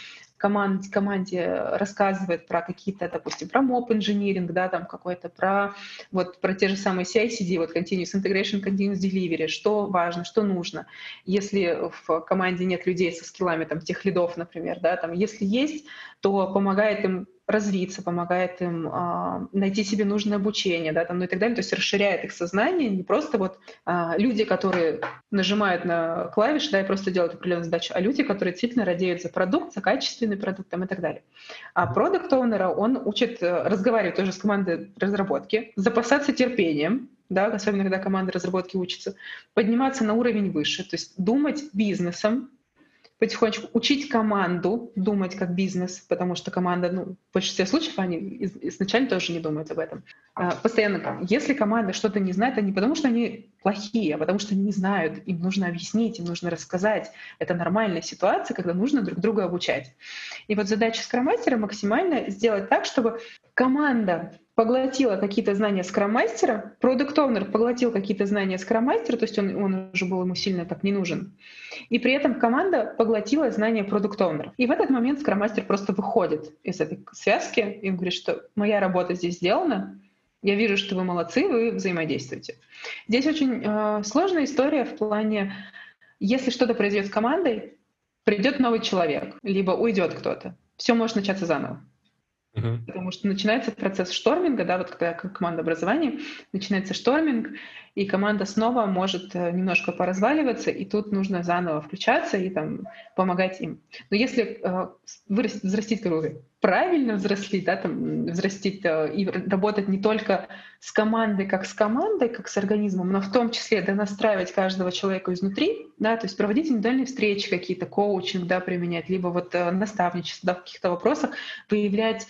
команд, команде рассказывает про какие-то, допустим, про моп инжиниринг, да, там какой-то, про вот про те же самые CI/CD, вот Continuous Integration, Continuous Delivery, что важно, что нужно. Если в команде нет людей со скиллами, там, тех лидов, например, да, там, если есть, то помогает им развиться, помогает им э, найти себе нужное обучение, да, там, ну и так далее, то есть расширяет их сознание, не просто вот э, люди, которые нажимают на клавиши, да, и просто делают определенную задачу, а люди, которые действительно радеют за продукт, за качественный продукт там, и так далее. А продукт оунера он учит э, разговаривать тоже с командой разработки, запасаться терпением, да, особенно когда команда разработки учится, подниматься на уровень выше, то есть думать бизнесом, потихонечку учить команду думать как бизнес, потому что команда, ну, в большинстве случаев они изначально тоже не думают об этом. А, постоянно, если команда что-то не знает, это не потому, что они плохие, потому что они не знают, им нужно объяснить, им нужно рассказать. Это нормальная ситуация, когда нужно друг друга обучать. И вот задача скромастера максимально сделать так, чтобы команда поглотила какие-то знания скрам-мастера, продукт оунер поглотил какие-то знания скрам-мастера, то есть он, он уже был ему сильно так не нужен. И при этом команда поглотила знания продукт оунера И в этот момент скрам-мастер просто выходит из этой связки и говорит, что моя работа здесь сделана, я вижу, что вы молодцы, вы взаимодействуете. Здесь очень э, сложная история в плане, если что-то произойдет с командой, придет новый человек, либо уйдет кто-то, все может начаться заново. Uh-huh. Потому что начинается процесс шторминга, да, вот когда команда образования, начинается шторминг, и команда снова может э, немножко поразваливаться, и тут нужно заново включаться и там помогать им. Но если э, вырастить, взрастить, как правильно взрослить, да, там, взрастить э, и работать не только с командой, как с командой, как с организмом, но в том числе да, настраивать каждого человека изнутри, да, то есть проводить индивидуальные встречи какие-то, коучинг, да, применять, либо вот э, наставничество да, в каких-то вопросах, выявлять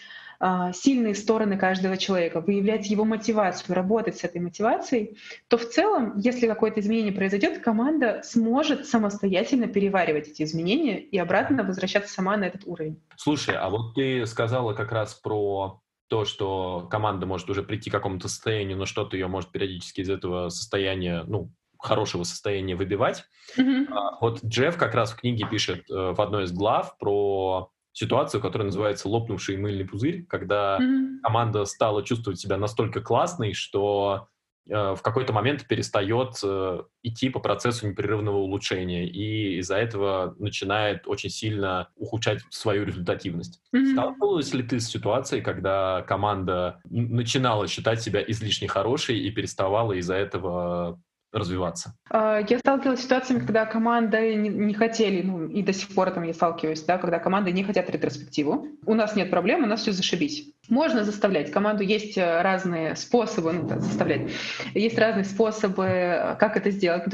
сильные стороны каждого человека, выявлять его мотивацию, работать с этой мотивацией, то в целом, если какое-то изменение произойдет, команда сможет самостоятельно переваривать эти изменения и обратно возвращаться сама на этот уровень. Слушай, а вот ты сказала как раз про то, что команда может уже прийти к какому-то состоянию, но что-то ее может периодически из этого состояния, ну, хорошего состояния выбивать. Mm-hmm. Вот Джефф как раз в книге пишет э, в одной из глав про ситуацию, которая называется лопнувший мыльный пузырь, когда mm-hmm. команда стала чувствовать себя настолько классной, что э, в какой-то момент перестает э, идти по процессу непрерывного улучшения, и из-за этого начинает очень сильно ухудшать свою результативность. Mm-hmm. Сталкивалась ли ты с ситуацией, когда команда начинала считать себя излишне хорошей и переставала из-за этого развиваться? А, я сталкивалась с ситуациями, когда команды не, не хотели, ну и до сих пор там я сталкиваюсь, да, когда команды не хотят ретроспективу. У нас нет проблем, у нас все зашибись. Можно заставлять. Команду есть э, разные способы ну, да, заставлять. Есть разные способы, э, как это сделать.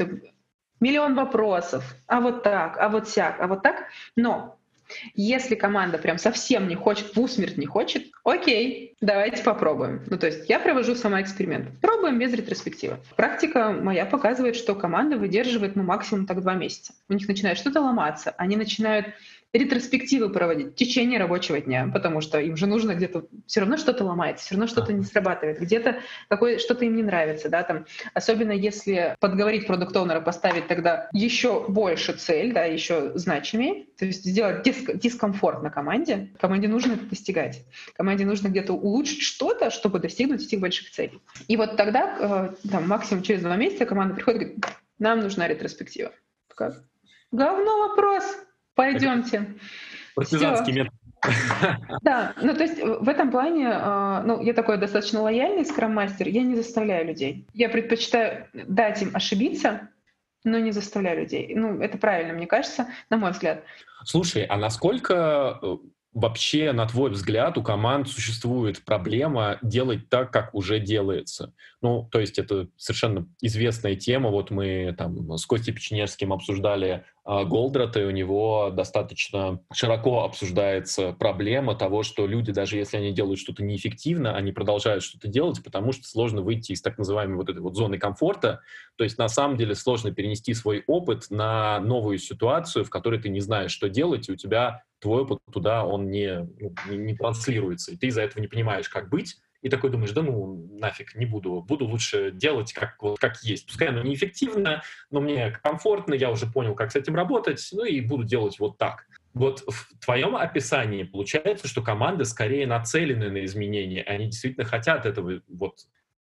Миллион вопросов. А вот так, а вот сяк, а вот так. Но если команда прям совсем не хочет, в усмерть не хочет, окей, давайте попробуем. Ну, то есть я провожу сама эксперимент. Пробуем без ретроспективы. Практика моя показывает, что команда выдерживает ну, максимум так два месяца. У них начинает что-то ломаться, они начинают ретроспективы проводить в течение рабочего дня, потому что им же нужно где-то все равно что-то ломается, все равно что-то не срабатывает, где-то какое что-то им не нравится, да, там, особенно если подговорить продукт поставить тогда еще больше цель, да, еще значимее, то есть сделать диск дискомфорт на команде. Команде нужно это достигать. Команде нужно где-то улучшить что-то, чтобы достигнуть этих больших целей. И вот тогда, э, там, максимум через два месяца команда приходит и говорит, нам нужна ретроспектива. Как? Говно вопрос, Пойдемте. Партизанский метод. Да, ну то есть в этом плане, а, ну я такой достаточно лояльный скрам-мастер, я не заставляю людей. Я предпочитаю дать им ошибиться, но не заставляю людей. Ну это правильно, мне кажется, на мой взгляд. Слушай, а насколько э, вообще, на твой взгляд, у команд существует проблема делать так, как уже делается? Ну, то есть это совершенно известная тема. Вот мы там с Костей Печенежским обсуждали а, Голдрата, и у него достаточно широко обсуждается проблема того, что люди, даже если они делают что-то неэффективно, они продолжают что-то делать, потому что сложно выйти из так называемой вот этой вот зоны комфорта. То есть на самом деле сложно перенести свой опыт на новую ситуацию, в которой ты не знаешь, что делать, и у тебя твой опыт туда, он не, ну, не, не транслируется, и ты из-за этого не понимаешь, как быть, и такой думаешь, да ну нафиг, не буду, буду лучше делать как, вот, как есть. Пускай оно неэффективно, но мне комфортно, я уже понял, как с этим работать, ну и буду делать вот так. Вот в твоем описании получается, что команды скорее нацелены на изменения, они действительно хотят этого вот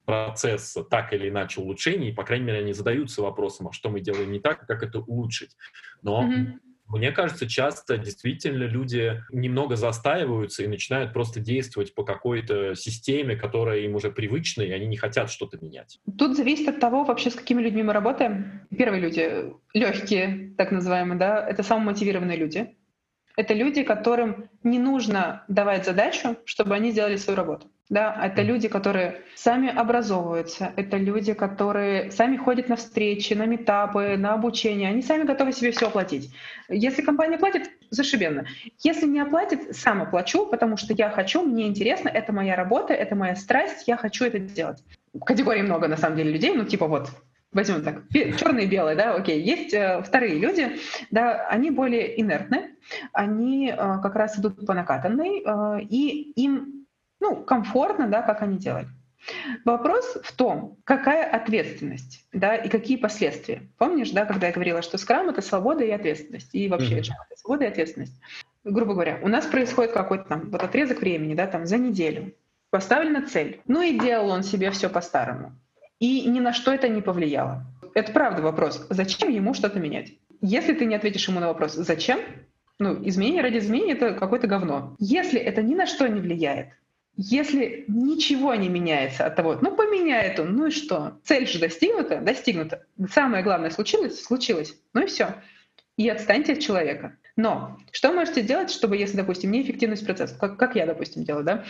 процесса так или иначе улучшений, и, по крайней мере, они задаются вопросом, а что мы делаем не так, как это улучшить. Но mm-hmm. Мне кажется, часто действительно люди немного застаиваются и начинают просто действовать по какой-то системе, которая им уже привычна, и они не хотят что-то менять. Тут зависит от того, вообще с какими людьми мы работаем. Первые люди, легкие, так называемые, да, это самые мотивированные люди. Это люди, которым не нужно давать задачу, чтобы они сделали свою работу. Да, это люди, которые сами образовываются, это люди, которые сами ходят на встречи, на метапы, на обучение, они сами готовы себе все оплатить. Если компания платит, зашибенно. Если не оплатит, сам оплачу, потому что я хочу, мне интересно, это моя работа, это моя страсть, я хочу это сделать. Категорий много, на самом деле, людей, ну типа вот возьмем так, черные и белые, да, окей. Есть э, вторые люди, да, они более инертны, они э, как раз идут по накатанной, э, и им ну, комфортно, да, как они делают. Вопрос в том, какая ответственность, да, и какие последствия. Помнишь, да, когда я говорила, что скрам — это свобода и ответственность, и вообще mm-hmm. это свобода и ответственность. Грубо говоря, у нас происходит какой-то там вот отрезок времени, да, там за неделю. Поставлена цель. Ну и делал он себе все по-старому. И ни на что это не повлияло. Это правда вопрос. Зачем ему что-то менять? Если ты не ответишь ему на вопрос «зачем?», ну, изменение ради изменения — это какое-то говно. Если это ни на что не влияет, если ничего не меняется от того, ну поменяет он, ну и что? Цель же достигнута, достигнута. Самое главное случилось, случилось. Ну и все. И отстаньте от человека. Но что можете сделать, чтобы, если, допустим, неэффективность процесса, как, как я, допустим, делаю, да,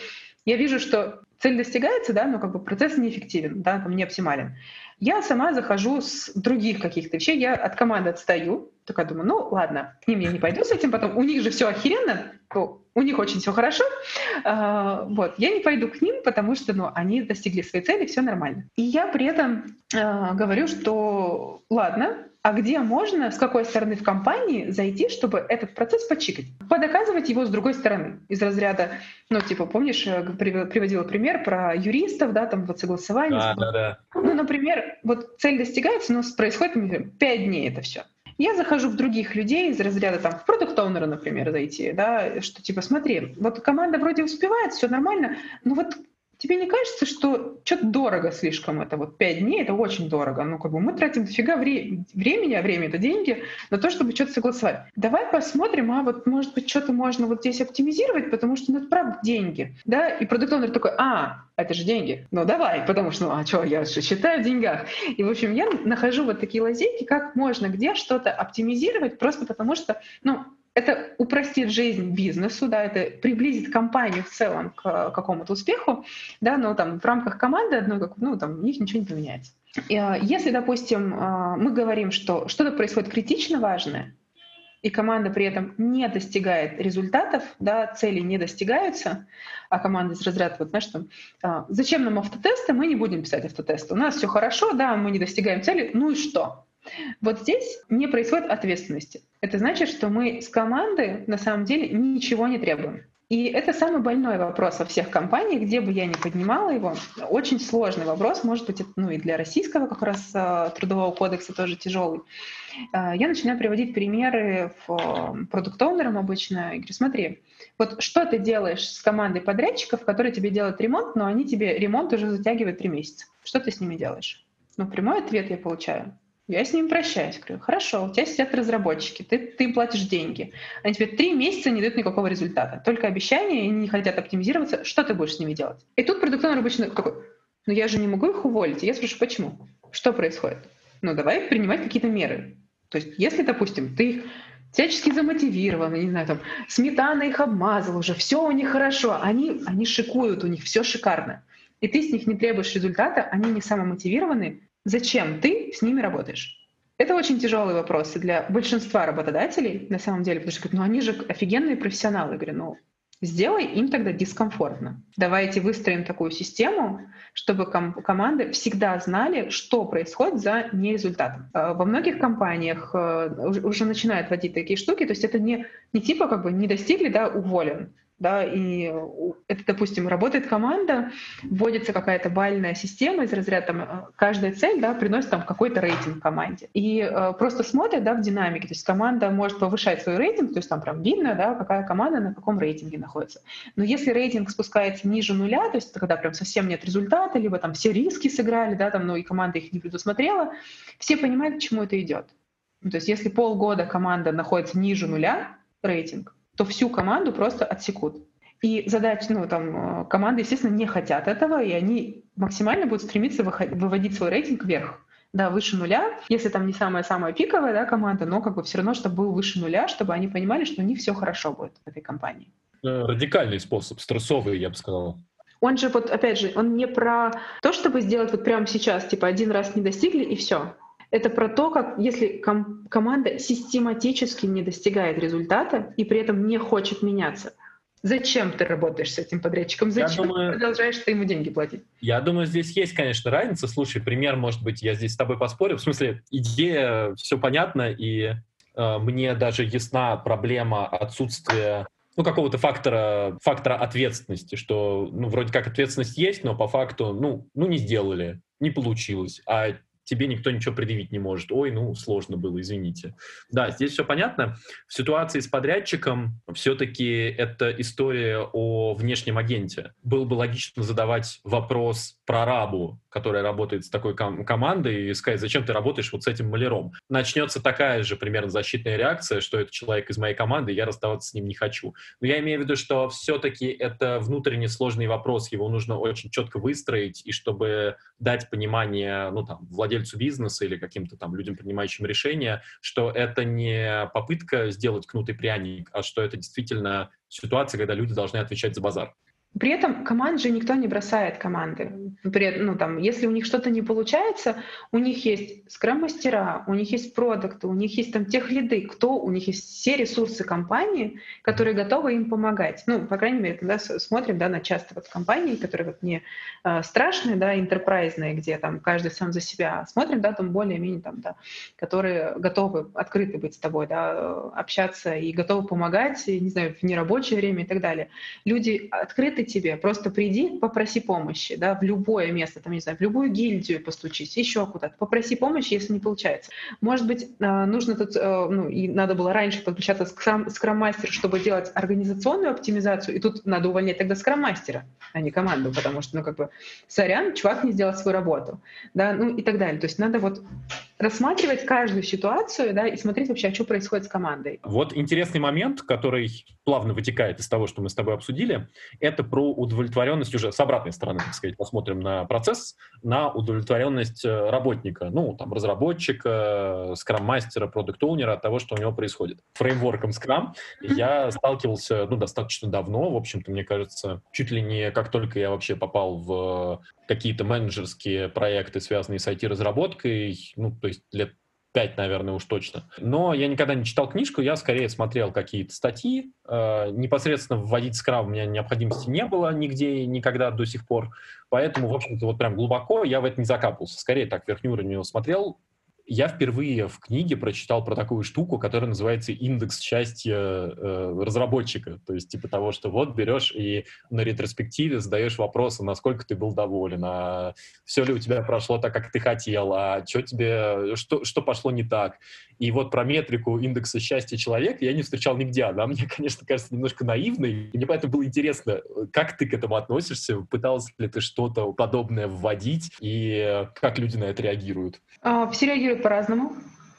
я вижу, что цель достигается, да, но как бы процесс неэффективен, да, там не оптимален. Я сама захожу с других каких-то вещей, я от команды отстаю, такая думаю, ну ладно, к ним я не пойду с этим, потом у них же все охеренно, у них очень все хорошо, а, вот, я не пойду к ним, потому что, ну, они достигли своей цели, все нормально. И я при этом э, говорю, что ладно, а где можно, с какой стороны в компании зайти, чтобы этот процесс почикать? Подоказывать его с другой стороны. Из разряда, ну, типа, помнишь, э, приводила пример про юристов, да, там вот согласование. Да, да, да. Ну, например, вот цель достигается, но происходит, например, 5 дней это все. Я захожу в других людей из разряда там в продукт оунера например, зайти, да, что типа смотри, вот команда вроде успевает, все нормально, но вот Тебе не кажется, что что-то дорого слишком это? Вот пять дней — это очень дорого. Ну, как бы мы тратим дофига вре- времени, а время — это деньги, на то, чтобы что-то согласовать. Давай посмотрим, а вот, может быть, что-то можно вот здесь оптимизировать, потому что, ну, это правда деньги. Да? И продукт такой, а, это же деньги. Ну, давай, потому что, ну, а что, я же считаю в деньгах. И, в общем, я нахожу вот такие лазейки, как можно где что-то оптимизировать, просто потому что, ну, это упростит жизнь бизнесу, да, это приблизит компанию в целом к какому-то успеху, да, но там в рамках команды одной, ну, там у них ничего не поменяется. А, если, допустим, а, мы говорим, что что-то происходит критично важное, и команда при этом не достигает результатов, да, цели не достигаются, а команда из разряда, вот знаешь, там, зачем нам автотесты, мы не будем писать автотесты, у нас все хорошо, да, мы не достигаем цели, ну и что? Вот здесь не происходит ответственности. Это значит, что мы с команды на самом деле ничего не требуем. И это самый больной вопрос во всех компаниях, где бы я ни поднимала его. Очень сложный вопрос, может быть, ну и для российского как раз а, трудового кодекса тоже тяжелый. А, я начинаю приводить примеры в продукт обычно и говорю, смотри, вот что ты делаешь с командой подрядчиков, которые тебе делают ремонт, но они тебе ремонт уже затягивают три месяца. Что ты с ними делаешь? Ну, прямой ответ я получаю. Я с ними прощаюсь. Говорю, хорошо, у тебя сидят разработчики, ты, ты платишь деньги. Они тебе три месяца не дают никакого результата. Только обещания, и не хотят оптимизироваться. Что ты будешь с ними делать? И тут продуктовый обычно такой, ну я же не могу их уволить. Я спрашиваю, почему? Что происходит? Ну давай принимать какие-то меры. То есть если, допустим, ты всячески замотивирован, не знаю, там, сметана их обмазал уже, все у них хорошо, они, они шикуют, у них все шикарно. И ты с них не требуешь результата, они не самомотивированы, Зачем ты с ними работаешь? Это очень тяжелые вопросы для большинства работодателей, на самом деле, потому что ну, они же офигенные профессионалы. Я говорю, ну, сделай им тогда дискомфортно. Давайте выстроим такую систему, чтобы ком- команды всегда знали, что происходит за нерезультатом. А, во многих компаниях э, уже начинают вводить такие штуки, то есть это не, не типа как бы не достигли, да, уволен да, и это, допустим, работает команда, вводится какая-то бальная система из разряда, там, э, каждая цель, да, приносит там какой-то рейтинг команде. И э, просто смотрят, да, в динамике, то есть команда может повышать свой рейтинг, то есть там прям видно, да, какая команда на каком рейтинге находится. Но если рейтинг спускается ниже нуля, то есть когда прям совсем нет результата, либо там все риски сыграли, да, там, ну и команда их не предусмотрела, все понимают, к чему это идет. Ну, то есть если полгода команда находится ниже нуля, рейтинг, то всю команду просто отсекут. И задача, ну, там, э, команды, естественно, не хотят этого, и они максимально будут стремиться выводить свой рейтинг вверх да, выше нуля, если там не самая-самая пиковая да, команда, но как бы все равно, чтобы был выше нуля, чтобы они понимали, что у них все хорошо будет в этой компании. Э, радикальный способ, стрессовый, я бы сказал. Он же вот, опять же, он не про то, чтобы сделать вот прямо сейчас, типа один раз не достигли и все. Это про то, как если ком- команда систематически не достигает результата и при этом не хочет меняться. Зачем ты работаешь с этим подрядчиком? Зачем думаю, ты продолжаешь ты ему деньги платить? Я думаю, здесь есть, конечно, разница. Слушай, пример, может быть, я здесь с тобой поспорю. В смысле, идея все понятно, и э, мне даже ясна проблема отсутствия ну, какого-то фактора, фактора ответственности, что, ну, вроде как ответственность есть, но по факту, ну, ну, не сделали, не получилось. А тебе никто ничего предъявить не может. Ой, ну, сложно было, извините. Да, здесь все понятно. В ситуации с подрядчиком все-таки это история о внешнем агенте. Было бы логично задавать вопрос прорабу, которая работает с такой ком- командой, и сказать, зачем ты работаешь вот с этим маляром. Начнется такая же примерно защитная реакция, что это человек из моей команды, я расставаться с ним не хочу. Но я имею в виду, что все-таки это внутренне сложный вопрос, его нужно очень четко выстроить, и чтобы дать понимание, ну, там, владельцу бизнеса или каким-то там людям, принимающим решения, что это не попытка сделать кнутый пряник, а что это действительно ситуация, когда люди должны отвечать за базар. При этом команд же никто не бросает команды. При, ну, там, если у них что-то не получается, у них есть скрам-мастера, у них есть продукты, у них есть там тех лиды, кто, у них есть все ресурсы компании, которые готовы им помогать. Ну, по крайней мере, когда смотрим да, на часто вот компании, которые вот не э, страшные, да, интерпрайзные, где там каждый сам за себя, а смотрим, да, там более-менее там, да, которые готовы открыты быть с тобой, да, общаться и готовы помогать, не знаю, в нерабочее время и так далее. Люди открыты тебе, просто приди, попроси помощи, да, в любое место, там, не знаю, в любую гильдию постучись, еще куда-то, попроси помощи, если не получается. Может быть, э, нужно тут, э, ну, и надо было раньше подключаться к скрам-мастеру, чтобы делать организационную оптимизацию, и тут надо увольнять тогда скрам-мастера, а не команду, потому что, ну, как бы, сорян, чувак не сделал свою работу, да, ну, и так далее. То есть надо вот рассматривать каждую ситуацию, да, и смотреть вообще, а что происходит с командой. Вот интересный момент, который плавно вытекает из того, что мы с тобой обсудили, это про удовлетворенность уже с обратной стороны, так сказать, посмотрим на процесс, на удовлетворенность э, работника, ну, там, разработчика, скрам-мастера, продукт-оунера от того, что у него происходит. Фреймворком Scrum я сталкивался, ну, достаточно давно, в общем-то, мне кажется, чуть ли не как только я вообще попал в какие-то менеджерские проекты, связанные с IT-разработкой, ну, то есть лет пять, наверное, уж точно. Но я никогда не читал книжку, я скорее смотрел какие-то статьи. Э, непосредственно вводить скрам у меня необходимости не было нигде и никогда до сих пор. Поэтому, в общем-то, вот прям глубоко я в это не закапывался. Скорее так, верхний уровень его смотрел, я впервые в книге прочитал про такую штуку, которая называется индекс счастья э, разработчика. То есть типа того, что вот берешь и на ретроспективе задаешь вопросы, насколько ты был доволен, а все ли у тебя прошло так, как ты хотел, а что тебе, что, что пошло не так. И вот про метрику индекса счастья человека я не встречал нигде. Она мне, конечно, кажется немножко наивной. Мне поэтому было интересно, как ты к этому относишься, пытался ли ты что-то подобное вводить, и как люди на это реагируют? А, все реагируют по-разному.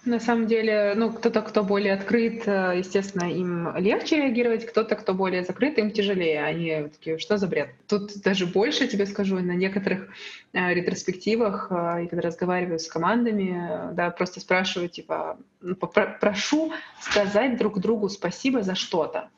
На самом деле, ну, кто-то, кто более открыт, э, естественно, им легче реагировать, кто-то, кто более закрыт, им тяжелее. Они такие, что за бред? Тут даже больше тебе скажу, на некоторых э, ретроспективах, э, когда разговариваю с командами, да, просто спрашиваю, типа, ну, прошу сказать друг другу спасибо за что-то.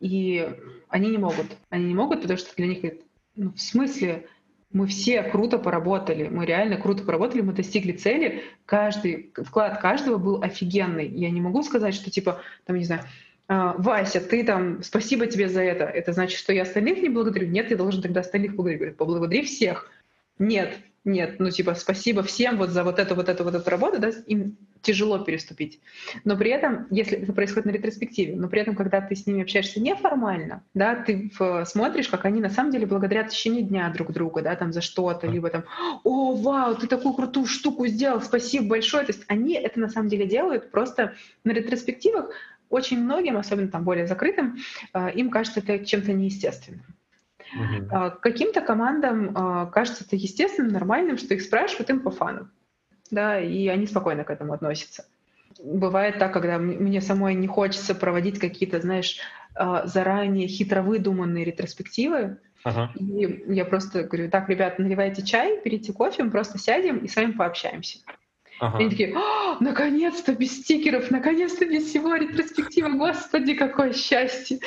И они не могут. Они не могут, потому что для них, ну, в смысле, мы все круто поработали, мы реально круто поработали, мы достигли цели, каждый вклад каждого был офигенный. Я не могу сказать, что типа, там, не знаю, «А, Вася, ты там, спасибо тебе за это. Это значит, что я остальных не благодарю? Нет, я должен тогда остальных благодарить. Поблагодари всех. Нет, нет, ну типа спасибо всем вот за вот эту, вот эту, вот эту работу, да, им тяжело переступить. Но при этом, если это происходит на ретроспективе, но при этом, когда ты с ними общаешься неформально, да, ты смотришь, как они на самом деле благодарят в течение дня друг друга, да, там за что-то, либо там, о, вау, ты такую крутую штуку сделал, спасибо большое. То есть они это на самом деле делают просто на ретроспективах очень многим, особенно там более закрытым, э, им кажется это чем-то неестественным. Uh-huh. Каким-то командам а, кажется это естественным, нормальным, что их спрашивают им по фану. Да, и они спокойно к этому относятся. Бывает так, когда мне самой не хочется проводить какие-то, знаешь, а, заранее хитро выдуманные ретроспективы, Ага. И я просто говорю, так, ребят, наливайте чай, берите кофе, мы просто сядем и с вами пообщаемся. Ага. И они такие, наконец-то без стикеров, наконец-то без всего ретроспектива, господи, какое счастье.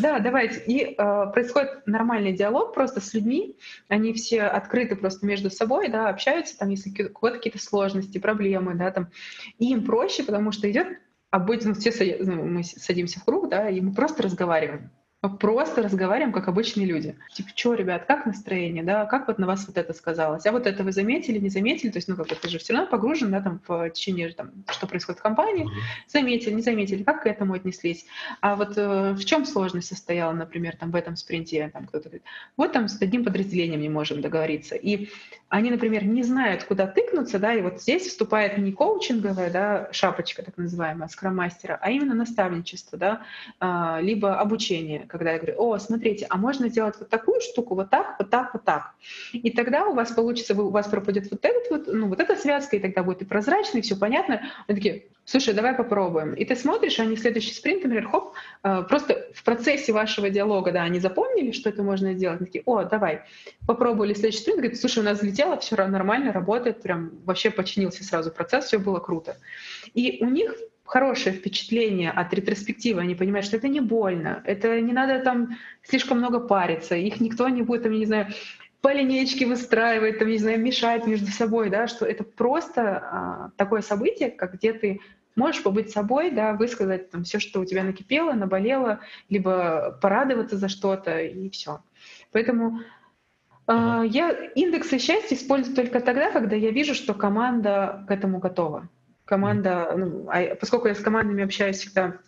Да, давайте. И э, происходит нормальный диалог просто с людьми, они все открыты просто между собой, да, общаются, там, если у кого-то какие-то сложности, проблемы, да, там, и им проще, потому что идет обычно все ну, мы садимся в круг, да, и мы просто разговариваем. Просто разговариваем, как обычные люди. Типа, что, ребят, как настроение, да, как вот на вас вот это сказалось? А вот это вы заметили, не заметили? То есть, ну, как бы ты же все равно погружен, да, там, в течение, там, что происходит в компании. Заметили, не заметили, как к этому отнеслись? А вот э, в чем сложность состояла, например, там, в этом спринте? Там кто-то говорит, вот там с одним подразделением не можем договориться. И они, например, не знают, куда тыкнуться, да, и вот здесь вступает не коучинговая, да, шапочка, так называемая, скрам-мастера, а именно наставничество, да, а, либо обучение, когда я говорю, о, смотрите, а можно сделать вот такую штуку, вот так, вот так, вот так. И тогда у вас получится, у вас пропадет вот этот вот, ну, вот эта связка, и тогда будет и прозрачно, и все понятно. Они такие, слушай, давай попробуем. И ты смотришь, они следующий спринт, например, хоп, э, просто в процессе вашего диалога, да, они запомнили, что это можно сделать, они такие, о, давай, попробовали следующий спринт, говорит, слушай, у нас взлетело, все нормально, работает, прям вообще починился сразу процесс, все было круто. И у них хорошее впечатление от ретроспективы, они понимают, что это не больно, это не надо там слишком много париться, их никто не будет, там, не знаю, по линейке выстраивать, там, не знаю, мешать между собой, да, что это просто а, такое событие, как где ты можешь побыть собой, да, высказать там все, что у тебя накипело, наболело, либо порадоваться за что-то, и все. Поэтому э, я индексы счастья использую только тогда, когда я вижу, что команда к этому готова команда, ну, а поскольку я с командами общаюсь всегда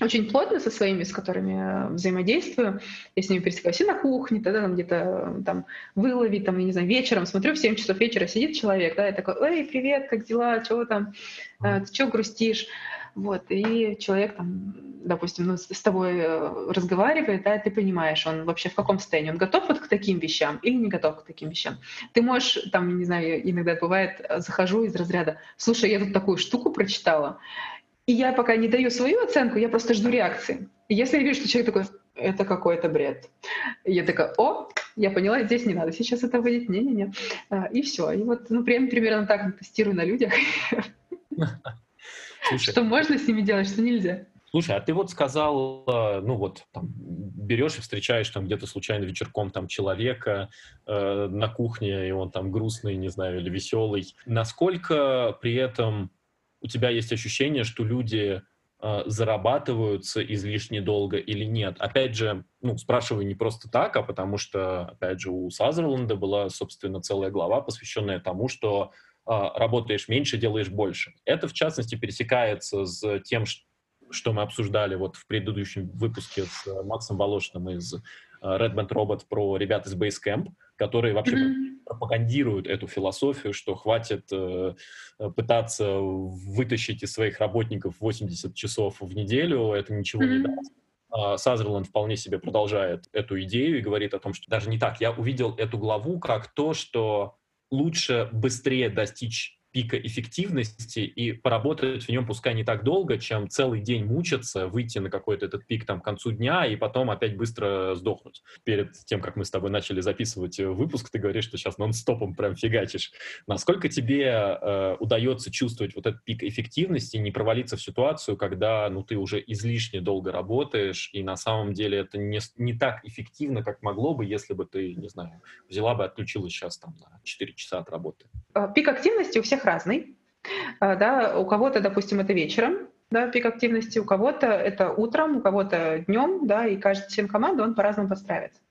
очень плотно со своими, с которыми взаимодействую. Я с ними пересекаюсь и на кухне, тогда там где-то там выловить, там, я не знаю, вечером, смотрю, в 7 часов вечера сидит человек, да, я такой, эй, привет, как дела, чего там, ты чего грустишь? Вот, и человек там, допустим, ну, с тобой э, разговаривает, да, и ты понимаешь, он вообще в каком состоянии, он готов вот к таким вещам или не готов к таким вещам. Ты можешь, там, не знаю, иногда бывает, э, захожу из разряда, слушай, я тут такую штуку прочитала, и я пока не даю свою оценку, я просто жду реакции. И если я вижу, что человек такой, это какой-то бред, я такая, о, я поняла, здесь не надо сейчас это вводить, не-не-не. А, и все. И вот, ну, примерно так тестирую на людях. Слушай, что можно с ними делать, что нельзя. Слушай, а ты вот сказал, э, ну вот, там, берешь и встречаешь там где-то случайно вечерком там человека э, на кухне, и он там грустный, не знаю, или веселый. Насколько при этом у тебя есть ощущение, что люди э, зарабатываются излишне долго или нет? Опять же, ну, спрашиваю не просто так, а потому что, опять же, у Сазерленда была, собственно, целая глава, посвященная тому, что работаешь меньше, делаешь больше. Это, в частности, пересекается с тем, что мы обсуждали вот в предыдущем выпуске с Максом Волошиным из Red Band Robot про ребят из Basecamp, которые вообще mm-hmm. пропагандируют эту философию, что хватит э, пытаться вытащить из своих работников 80 часов в неделю, это ничего mm-hmm. не даст. А Сазерленд вполне себе продолжает эту идею и говорит о том, что даже не так. Я увидел эту главу как то, что лучше быстрее достичь пика эффективности и поработать в нем пускай не так долго, чем целый день мучиться, выйти на какой-то этот пик там к концу дня и потом опять быстро сдохнуть. Перед тем, как мы с тобой начали записывать э, выпуск, ты говоришь, что сейчас нон-стопом прям фигачишь. Насколько тебе э, удается чувствовать вот этот пик эффективности, не провалиться в ситуацию, когда ну, ты уже излишне долго работаешь, и на самом деле это не, не так эффективно, как могло бы, если бы ты, не знаю, взяла бы отключилась сейчас там на 4 часа от работы? А, пик активности у всех всех разный. А, да, у кого-то, допустим, это вечером, да, пик активности, у кого-то это утром, у кого-то днем, да, и каждый член команды, он по-разному подстраивается.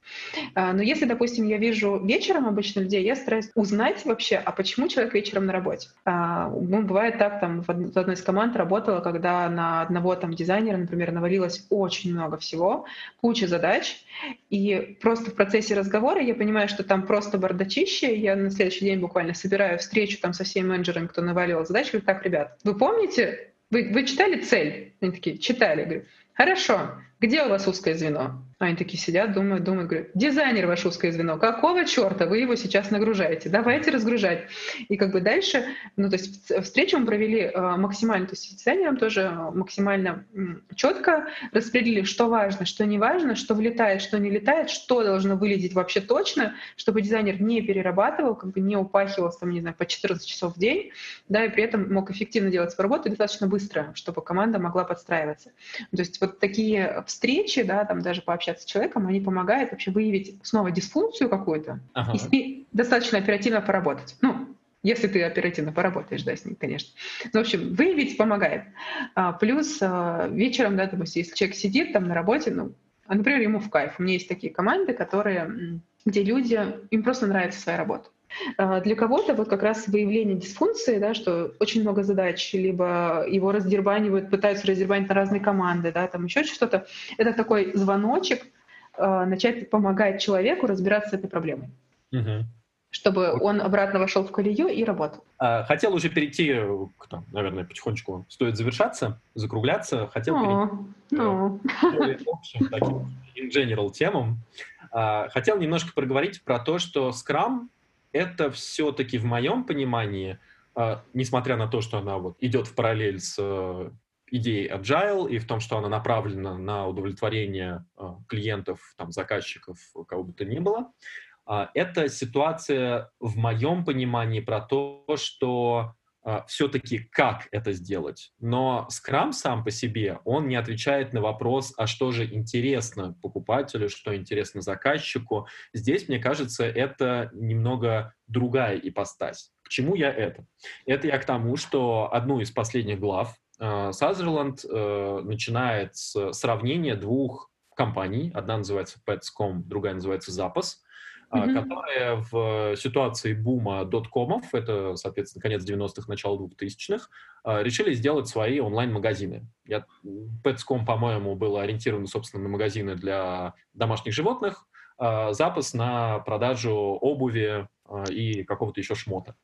А, но если, допустим, я вижу вечером обычно людей, я стараюсь узнать вообще, а почему человек вечером на работе. А, ну, бывает так, там в одной из команд работала, когда на одного там дизайнера, например, навалилось очень много всего, куча задач, и просто в процессе разговора я понимаю, что там просто бардачище, я на следующий день буквально собираю встречу там со всеми менеджерами, кто навалил задачи, говорю, так, ребят, вы помните, вы, вы читали цель? Они такие, читали. Я говорю, хорошо, где у вас узкое звено? Они такие сидят, думают, думают, говорят, дизайнер ваше узкое звено, какого черта вы его сейчас нагружаете? Давайте разгружать. И как бы дальше, ну то есть встречу мы провели э, максимально, то есть с дизайнером тоже максимально четко распределили, что важно, что не важно, что влетает, что не летает, что должно вылезть вообще точно, чтобы дизайнер не перерабатывал, как бы не упахивался, там, не знаю, по 14 часов в день, да, и при этом мог эффективно делать свою работу достаточно быстро, чтобы команда могла подстраиваться. То есть вот такие встречи, да, там даже пообщаться с человеком, они помогают вообще выявить снова дисфункцию какую-то ага. и с ней достаточно оперативно поработать. Ну, если ты оперативно поработаешь, да, с ней, конечно. Ну, в общем, выявить помогает. А, плюс а, вечером, да, допустим, если человек сидит там на работе, ну, а, например, ему в кайф. У меня есть такие команды, которые, где люди, им просто нравится своя работа. А, для кого-то вот как раз выявление дисфункции, да, что очень много задач, либо его раздербанивают, пытаются раздербанить на разные команды, да, там еще что-то, это такой звоночек, э, начать помогать человеку разбираться с этой проблемой. Угу чтобы он обратно вошел в колею и работал. Хотел уже перейти, к, там, наверное, потихонечку стоит завершаться, закругляться. Хотел О, перейти ну. к общим таким in general темам. Хотел немножко проговорить про то, что Scrum это все-таки в моем понимании, а, несмотря на то, что она вот идет в параллель с э, идеей agile и в том, что она направлена на удовлетворение а, клиентов, там, заказчиков, кого бы то ни было, это ситуация в моем понимании про то, что все-таки как это сделать. Но Scrum сам по себе, он не отвечает на вопрос, а что же интересно покупателю, что интересно заказчику. Здесь, мне кажется, это немного другая ипостась. К чему я это? Это я к тому, что одну из последних глав Сазерленд э, начинает с сравнения двух компаний. Одна называется Pets.com, другая называется Запас mm-hmm. которые в ситуации бума доткомов, это, соответственно, конец 90-х, начало 2000-х, а, решили сделать свои онлайн-магазины. Я, Pets.com, по-моему, был ориентирован, собственно, на магазины для домашних животных, а, запас на продажу обуви и какого-то еще шмота.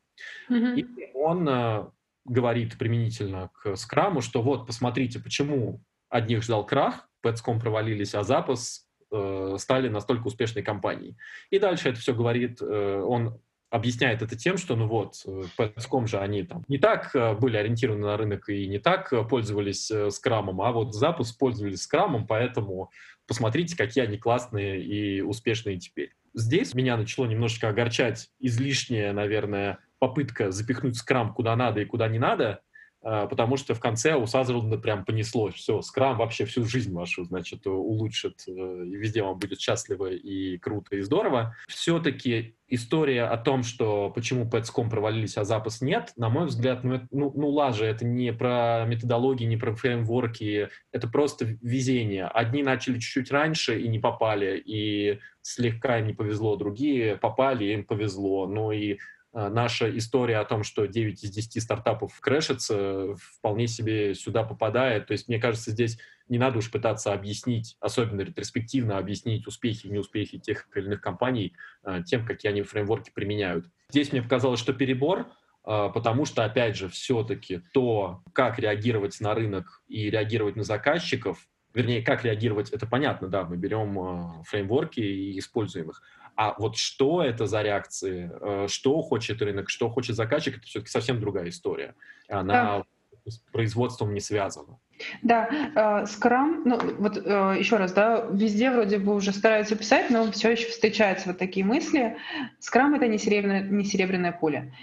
Mm-hmm. И он говорит применительно к скраму, что вот, посмотрите, почему одних ждал крах, Pets.com провалились, а запас стали настолько успешной компанией. И дальше это все говорит, э, он объясняет это тем, что, ну вот, Petscom же они там не так э, были ориентированы на рынок и не так э, пользовались э, скрамом, а вот запуск пользовались скрамом, поэтому посмотрите, какие они классные и успешные теперь. Здесь меня начало немножечко огорчать излишняя, наверное, попытка запихнуть скрам куда надо и куда не надо, потому что в конце у Сазерленда прям понеслось. Все, скрам вообще всю жизнь вашу, значит, улучшит, э, и везде вам будет счастливо и круто, и здорово. Все-таки история о том, что почему Petscom провалились, а запас нет, на мой взгляд, ну, ну, ну лажа, это не про методологии, не про фреймворки, это просто везение. Одни начали чуть-чуть раньше и не попали, и слегка им не повезло, другие попали, им повезло. Ну и наша история о том, что 9 из 10 стартапов крэшится, вполне себе сюда попадает. То есть, мне кажется, здесь не надо уж пытаться объяснить, особенно ретроспективно объяснить успехи и неуспехи тех или иных компаний э, тем, какие они фреймворки применяют. Здесь мне показалось, что перебор, э, потому что, опять же, все-таки то, как реагировать на рынок и реагировать на заказчиков, вернее, как реагировать, это понятно, да, мы берем фреймворки и используем их. А вот что это за реакции, что хочет рынок, что хочет заказчик, это все-таки совсем другая история. Она да. с производством не связана. Да, э, Scrum, ну вот э, еще раз, да, везде вроде бы уже стараются писать, но все еще встречаются вот такие мысли. Scrum это не серебряное, не серебряное пуля.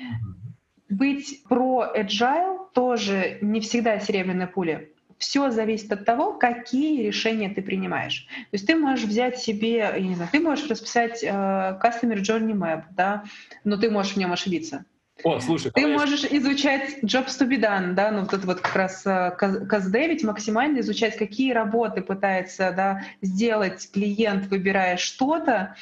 Быть про agile тоже не всегда серебряная пуля. Все зависит от того, какие решения ты принимаешь. То есть ты можешь взять себе, я не знаю, ты можешь расписать э, Customer Journey Map, да, но ты можешь в нем ошибиться. О, слушай, ты можешь я... изучать jobs to be done, да, ну вот это вот как раз э, максимально изучать, какие работы пытается да, сделать клиент, выбирая что-то,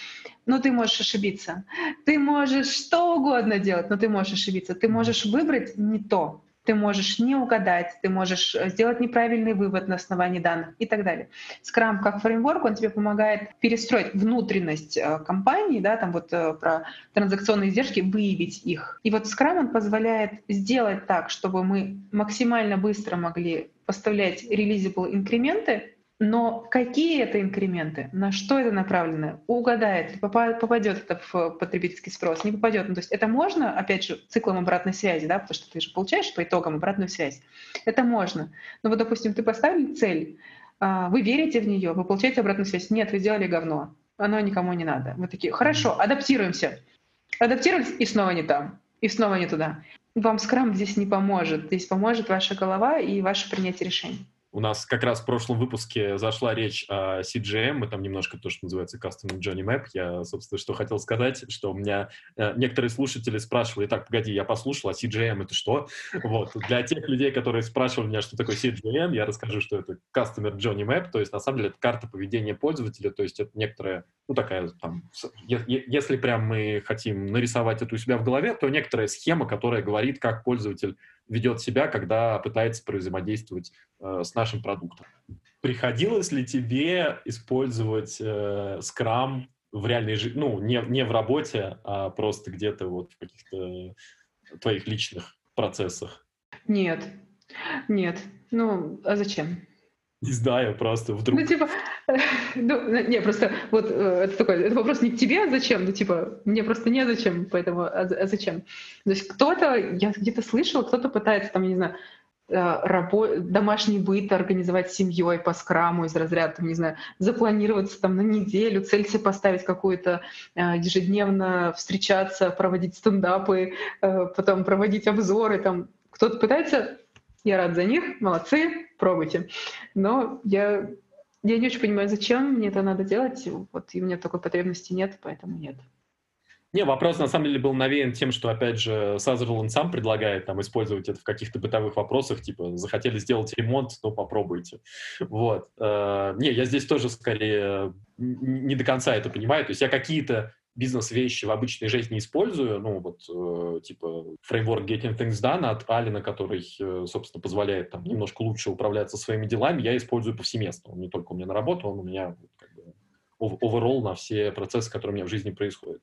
но ты можешь ошибиться. Ты можешь что угодно делать, но ты можешь ошибиться. Ты можешь выбрать не то ты можешь не угадать, ты можешь э, сделать неправильный вывод на основании данных и так далее. Scrum как фреймворк, он тебе помогает перестроить внутренность э, компании, да, там вот э, про транзакционные издержки, выявить их. И вот Scrum он позволяет сделать так, чтобы мы максимально быстро могли поставлять релизable инкременты, но какие это инкременты, на что это направлено, угадает, попадет это в потребительский спрос, не попадет. Ну, то есть это можно, опять же, циклом обратной связи, да, потому что ты же получаешь по итогам обратную связь. Это можно. Но вот, допустим, ты поставили цель, а, вы верите в нее, вы получаете обратную связь. Нет, вы сделали говно. Оно никому не надо. Вы такие, хорошо, адаптируемся. Адаптировались и снова не там, и снова не туда. Вам скрам здесь не поможет. Здесь поможет ваша голова и ваше принятие решений. У нас как раз в прошлом выпуске зашла речь о CGM, мы там немножко то, что называется Custom Journey Map. Я, собственно, что хотел сказать, что у меня э, некоторые слушатели спрашивали, так, погоди, я послушал, а CGM это что? Вот. Для тех людей, которые спрашивали меня, что такое CGM, я расскажу, что это Customer Journey Map, то есть на самом деле это карта поведения пользователя, то есть это некоторая, ну такая там, если прям мы хотим нарисовать это у себя в голове, то некоторая схема, которая говорит, как пользователь ведет себя, когда пытается взаимодействовать э, с нашим продуктом. Приходилось ли тебе использовать э, Scrum в реальной жизни, ну, не, не в работе, а просто где-то вот в каких-то твоих личных процессах? Нет, нет. Ну, а зачем? Не знаю, просто вдруг... Ну, типа, ну, не, просто вот э, это такой, это вопрос не к тебе, а зачем, ну, типа, мне просто не зачем, поэтому, а, а зачем? То есть кто-то, я где-то слышала, кто-то пытается, там, не знаю, э, рабо- домашний быт организовать семьей по скраму из разряда, там, не знаю, запланироваться там на неделю, цель себе поставить какую-то, э, ежедневно встречаться, проводить стендапы, потом проводить обзоры, там, кто-то пытается я рад за них, молодцы, пробуйте. Но я, я не очень понимаю, зачем мне это надо делать. Вот, и у меня такой потребности нет, поэтому нет. Не, вопрос на самом деле был навеян тем, что, опять же, Сазерленд сам предлагает там использовать это в каких-то бытовых вопросах, типа, захотели сделать ремонт, то попробуйте. Вот. Э, не, я здесь тоже скорее не до конца это понимаю. То есть я какие-то бизнес-вещи в обычной жизни использую, ну, вот, э, типа, фреймворк Getting Things Done от Алина, который, э, собственно, позволяет там немножко лучше управляться своими делами, я использую повсеместно. Он не только у меня на работу, он у меня overall на все процессы, которые у меня в жизни происходят.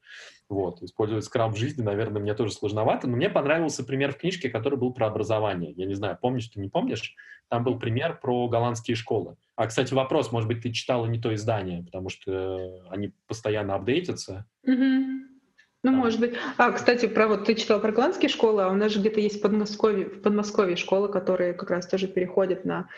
Вот. Использовать скрам в жизни, наверное, мне тоже сложновато, но мне понравился пример в книжке, который был про образование. Я не знаю, помнишь ты, не помнишь? Там был пример про голландские школы. А, кстати, вопрос, может быть, ты читала не то издание, потому что они постоянно апдейтятся. Mm-hmm. Ну, может быть. А, кстати, про вот ты читал про голландские школы, а у нас же где-то есть в Подмосковье, в Подмосковье школы, которые как раз тоже переходят на,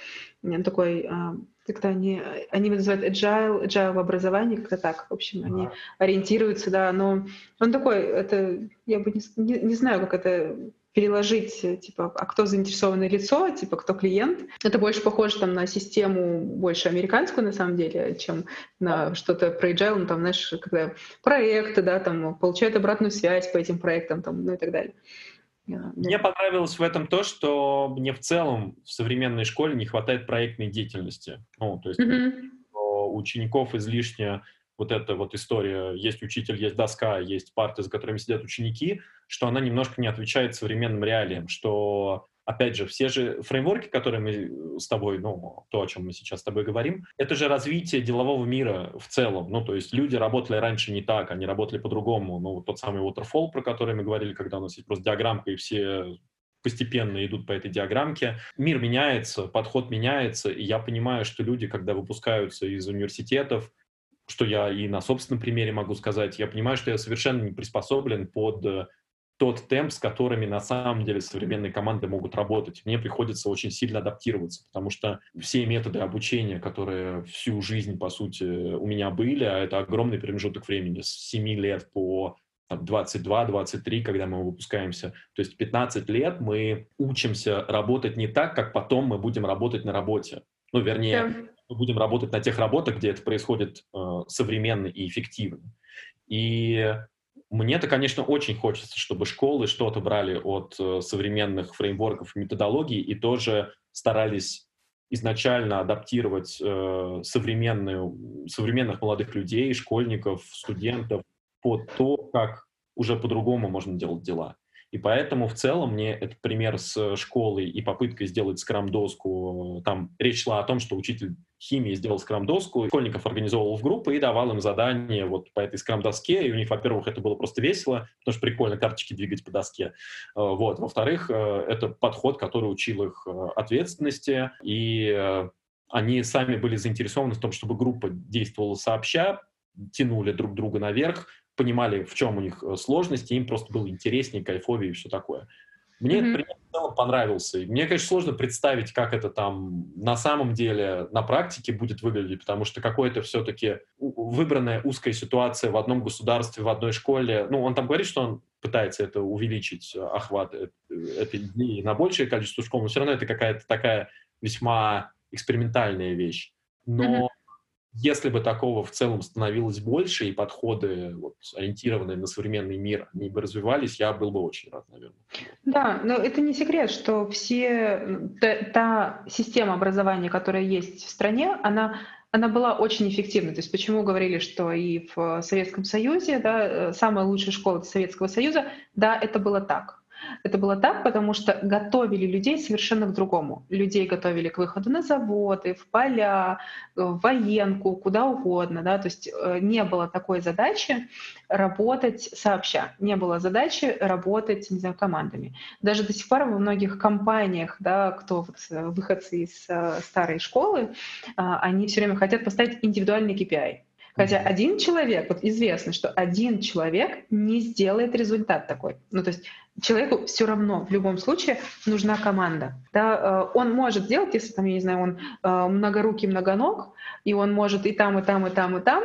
на такой, а, как-то они, они называют agile, agile в образовании, как-то так. В общем, они а. ориентируются, да, но он такой, это, я бы не, не, не знаю, как это переложить, э, типа, а кто заинтересованное лицо, типа, кто клиент. Это больше похоже там на систему больше американскую, на самом деле, чем на что-то про agile, ну, там, знаешь, когда проекты, да, там, получают обратную связь по этим проектам, там, ну и так далее. Мне понравилось в этом то, что мне в целом в современной школе не хватает проектной деятельности. Ну, то есть mm-hmm. у учеников излишне вот эта вот история, есть учитель, есть доска, есть парты, за которыми сидят ученики, что она немножко не отвечает современным реалиям, что опять же, все же фреймворки, которые мы с тобой, ну, то, о чем мы сейчас с тобой говорим, это же развитие делового мира в целом. Ну, то есть люди работали раньше не так, они работали по-другому. Ну, тот самый waterfall, про который мы говорили, когда у нас есть просто диаграммка, и все постепенно идут по этой диаграммке. Мир меняется, подход меняется, и я понимаю, что люди, когда выпускаются из университетов, что я и на собственном примере могу сказать, я понимаю, что я совершенно не приспособлен под э, тот темп, с которыми на самом деле современные команды могут работать. Мне приходится очень сильно адаптироваться, потому что все методы обучения, которые всю жизнь, по сути, у меня были, а это огромный промежуток времени, с 7 лет по 22-23, когда мы выпускаемся. То есть 15 лет мы учимся работать не так, как потом мы будем работать на работе. Ну, вернее. Мы будем работать на тех работах, где это происходит э, современно и эффективно. И мне-то, конечно, очень хочется, чтобы школы что-то брали от э, современных фреймворков и методологий и тоже старались изначально адаптировать э, современную, современных молодых людей, школьников, студентов под то, как уже по-другому можно делать дела. И поэтому в целом мне этот пример с школой и попыткой сделать скрам-доску, там речь шла о том, что учитель химии сделал скрам-доску, школьников организовывал в группы и давал им задания вот по этой скрам-доске, и у них, во-первых, это было просто весело, потому что прикольно карточки двигать по доске, э, вот. Во-вторых, э, это подход, который учил их э, ответственности, и они сами были заинтересованы в том, чтобы группа действовала сообща, тянули друг друга наверх, понимали, в чем у них э, сложности, им просто было интереснее, кайфовее и все такое. Мне mm-hmm. этот пример в целом понравился. И мне, конечно, сложно представить, как это там на самом деле на практике будет выглядеть, потому что какое-то все-таки выбранная узкая ситуация в одном государстве, в одной школе. Ну, он там говорит, что он пытается это увеличить, э, охват э, этой идеи на большее количество школ, но все равно это какая-то такая весьма экспериментальная вещь. Но mm-hmm если бы такого в целом становилось больше, и подходы, вот, ориентированные на современный мир, они бы развивались, я был бы очень рад, наверное. Да, но это не секрет, что все, та, та система образования, которая есть в стране, она она была очень эффективной. То есть почему говорили, что и в Советском Союзе, да, э, самая лучшая школа Советского Союза, да, это было так. Это было так, потому что готовили людей совершенно к другому. Людей готовили к выходу на заводы, в поля, в военку, куда угодно. Да? То есть э, не было такой задачи работать сообща, не было задачи работать не знаю, командами. Даже до сих пор во многих компаниях, да, кто вот, э, выходцы из э, старой школы, они все время хотят поставить индивидуальный KPI. Хотя один человек, вот известно, что один человек не сделает результат такой. Ну, то есть человеку все равно в любом случае нужна команда. Да, э, он может делать, если там, я не знаю, он э, многорукий, многоног, и он может и там, и там, и там, и там,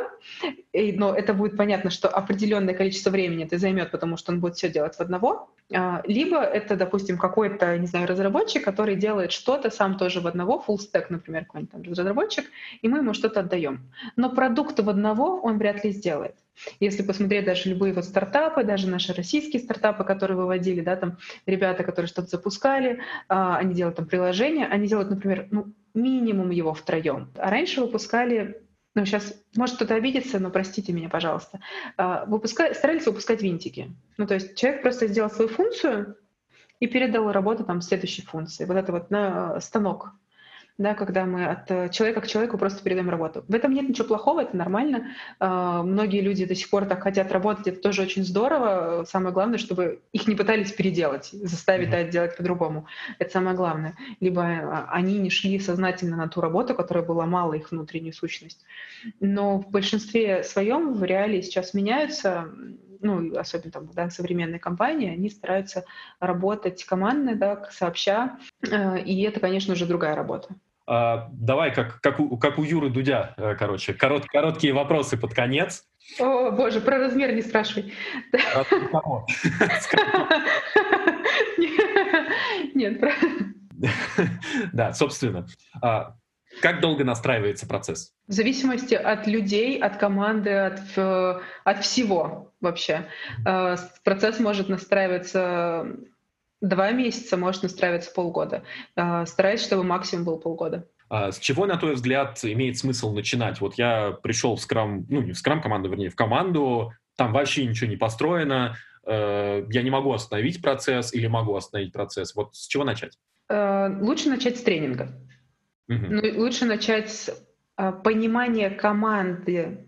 и, но это будет понятно, что определенное количество времени это займет, потому что он будет все делать в одного. А, либо это, допустим, какой-то, не знаю, разработчик, который делает что-то сам тоже в одного, full stack, например, какой-нибудь там разработчик, и мы ему что-то отдаем. Но продукт в одного он вряд ли сделает. Если посмотреть даже любые вот стартапы, даже наши российские стартапы, которые выводили, да, там ребята, которые что-то запускали, а, они делают там приложение, они делают, например, ну, минимум его втроем. А раньше выпускали ну, сейчас, может кто-то обидится, но простите меня, пожалуйста, а, выпуска... старались выпускать винтики. Ну, то есть человек просто сделал свою функцию и передал работу там следующей функции. Вот это вот на станок да, когда мы от э, человека к человеку просто передаем работу. В этом нет ничего плохого, это нормально. А, многие люди до сих пор так хотят работать, это тоже очень здорово. Самое главное, чтобы их не пытались переделать, заставить mm-hmm. да, делать по-другому. Это самое главное. Либо а, они не шли сознательно на ту работу, которая была мало их внутреннюю сущность. Но в большинстве своем в реалии сейчас меняются ну, особенно там, да, современные компании, они стараются работать командно, да, сообща, э, и это, конечно, уже другая работа. А, давай, как, как, у, как у Юры Дудя, э, короче, корот, короткие вопросы под конец. О, боже, про размер не спрашивай. Нет, про... Да, собственно. А, как долго настраивается процесс? В зависимости от людей, от команды, от, от всего вообще. Э, процесс может настраиваться два месяца, может настраиваться полгода. Э, стараюсь, чтобы максимум был полгода. А с чего, на твой взгляд, имеет смысл начинать? Вот я пришел в скрам, ну не в скрам команду, вернее, в команду, там вообще ничего не построено, э, я не могу остановить процесс или могу остановить процесс. Вот с чего начать? Э, лучше начать с тренинга. Угу. Ну, лучше начать с а, понимания команды,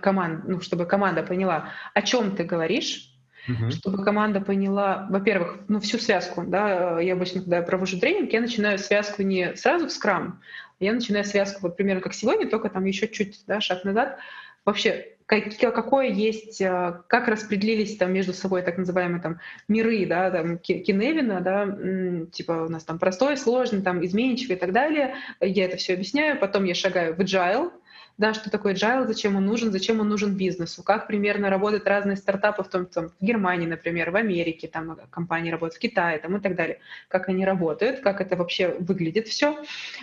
команд, ну, чтобы команда поняла, о чем ты говоришь, угу. чтобы команда поняла, во-первых, ну, всю связку. Да, я обычно, когда я провожу тренинг, я начинаю связку не сразу в скрам, я начинаю связку, вот примерно как сегодня, только там еще чуть да, шаг назад. Вообще, какое есть, э, как распределились там между собой так называемые там миры, да, там Киневина, да, типа у нас там простой, сложный, там изменчивый и так далее. Я это все объясняю, потом я шагаю в agile, да, что такое agile, зачем он нужен, зачем он нужен бизнесу, как примерно работают разные стартапы, в том, том в Германии, например, в Америке, там компании работают, в Китае там, и так далее, как они работают, как это вообще выглядит все.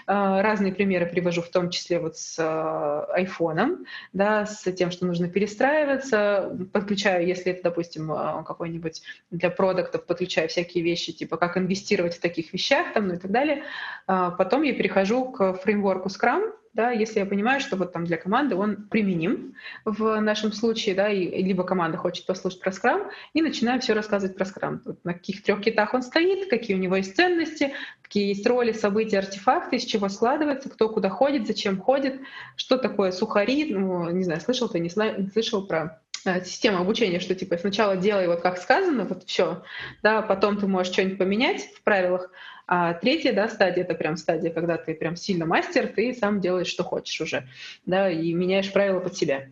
А, разные примеры привожу, в том числе вот с а, айфоном, да, с тем, что нужно перестраиваться, подключаю, если это, допустим, а, какой-нибудь для продуктов, подключаю всякие вещи, типа как инвестировать в таких вещах, там, ну и так далее. Потом я перехожу к фреймворку Scrum, да, если я понимаю, что вот там для команды он применим в нашем случае, да, и, либо команда хочет послушать про скрам, и начинаю все рассказывать про скрам. Вот на каких трех китах он стоит, какие у него есть ценности, какие есть роли, события, артефакты, из чего складывается, кто куда ходит, зачем ходит, что такое сухари, ну, не знаю, слышал ты, не, не слышал про э, система обучения, что типа сначала делай вот как сказано, вот все, да, потом ты можешь что-нибудь поменять в правилах, а третья да, стадия — это прям стадия, когда ты прям сильно мастер, ты сам делаешь, что хочешь уже, да, и меняешь правила под себя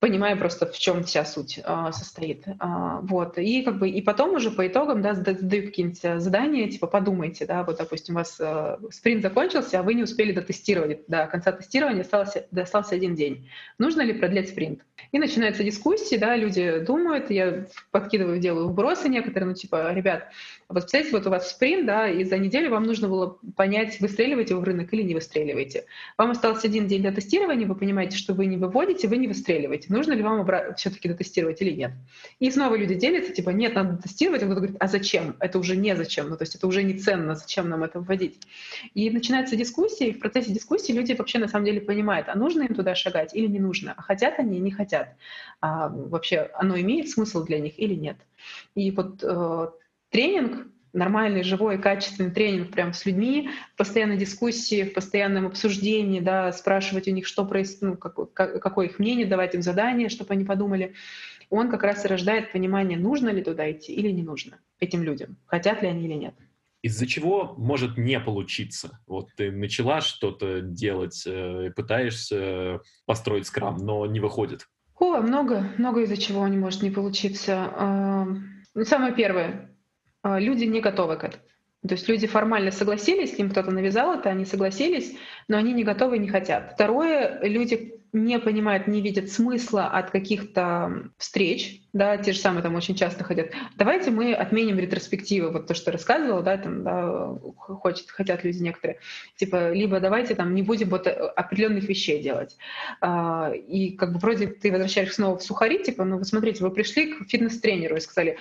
понимая просто, в чем вся суть а, состоит. А, вот. И как бы и потом уже по итогам да, задаю какие-нибудь задания, типа подумайте, да, вот, допустим, у вас а, спринт закончился, а вы не успели дотестировать. До конца тестирования остался, остался один день. Нужно ли продлять спринт? И начинаются дискуссии, да, люди думают, я подкидываю, делаю вбросы некоторые, ну, типа, ребят, вот представьте, вот у вас спринт, да, и за неделю вам нужно было понять, выстреливаете вы в рынок или не выстреливаете. Вам остался один день для тестирования, вы понимаете, что вы не выводите, вы не выстреливаете нужно ли вам все-таки дотестировать или нет. И снова люди делятся, типа, нет, надо тестировать, а кто-то говорит, а зачем? Это уже не зачем, ну, то есть это уже не ценно, зачем нам это вводить? И начинается дискуссия, и в процессе дискуссии люди вообще на самом деле понимают, а нужно им туда шагать или не нужно, а хотят они, не хотят. А вообще оно имеет смысл для них или нет. И вот э, тренинг нормальный, живой, качественный тренинг прям с людьми, в постоянной дискуссии, в постоянном обсуждении, да, спрашивать у них, что происходит, ну, как, как, какое их мнение, давать им задание, чтобы они подумали, он как раз и рождает понимание, нужно ли туда идти или не нужно этим людям, хотят ли они или нет. Из-за чего может не получиться? Вот ты начала что-то делать, э, пытаешься построить скрам, но не выходит. О, много, много из-за чего не может не получиться. Ну, самое первое, люди не готовы к этому. То есть люди формально согласились, им кто-то навязал это, они согласились, но они не готовы и не хотят. Второе, люди не понимают, не видят смысла от каких-то встреч, да, те же самые там очень часто хотят, давайте мы отменим ретроспективы, вот то, что рассказывала, да, там, да, хочет, хотят люди некоторые, типа, либо давайте там не будем вот определенных вещей делать. А, и как бы вроде ты возвращаешься снова в сухари, типа, ну, вы смотрите, вы пришли к фитнес-тренеру и сказали,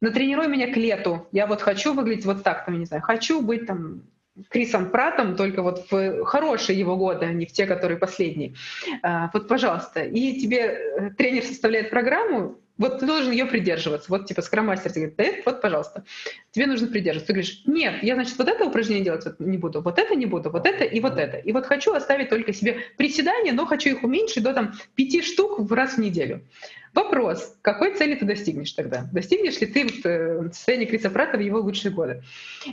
натренируй меня к лету. Я вот хочу выглядеть вот так, там, не знаю, хочу быть там Крисом Пратом, только вот в хорошие его годы, а не в те, которые последние. А, вот, пожалуйста. И тебе э, тренер составляет программу, вот ты должен ее придерживаться. Вот типа скромастер тебе говорит, вот, пожалуйста, тебе нужно придерживаться. Ты говоришь, нет, я, значит, вот это упражнение делать не буду, вот это не буду, вот это и вот это. И вот хочу оставить только себе приседания, но хочу их уменьшить до там пяти штук в раз в неделю. Вопрос, какой цели ты достигнешь тогда? Достигнешь ли ты вот, э, Криса Прата в его лучшие годы?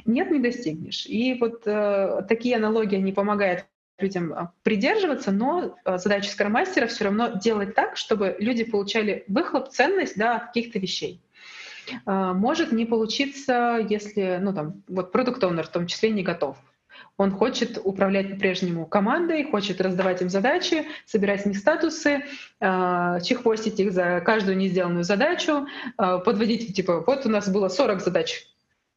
Нет, не достигнешь. И вот э, такие аналогии, они помогают людям а, придерживаться, но а, задача скромастера все равно делать так, чтобы люди получали выхлоп, ценность да, от каких-то вещей. А, может не получиться, если, ну там, вот продукт в том числе не готов. Он хочет управлять по-прежнему командой, хочет раздавать им задачи, собирать с них статусы, чехвостить их за каждую не сделанную задачу, подводить, типа, вот у нас было 40 задач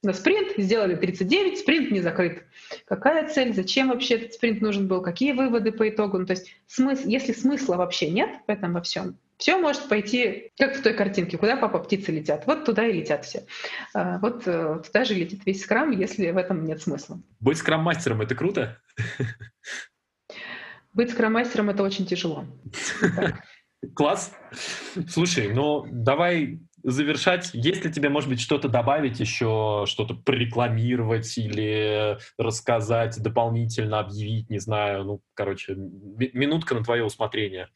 на спринт, сделали 39, спринт не закрыт. Какая цель, зачем вообще этот спринт нужен был, какие выводы по итогу? Ну, то есть смысл, если смысла вообще нет в этом во всем, Все может пойти, как в той картинке, куда папа птицы летят. Вот туда и летят все. А, вот э, туда же летит весь скрам, если в этом нет смысла. Быть скрам-мастером — это круто? Быть скрам-мастером — это очень тяжело. Класс. Слушай, ну давай завершать. Есть ли тебе, может быть, что-то добавить еще, что-то прорекламировать или рассказать дополнительно, объявить, не знаю, ну, короче, минутка на твое усмотрение.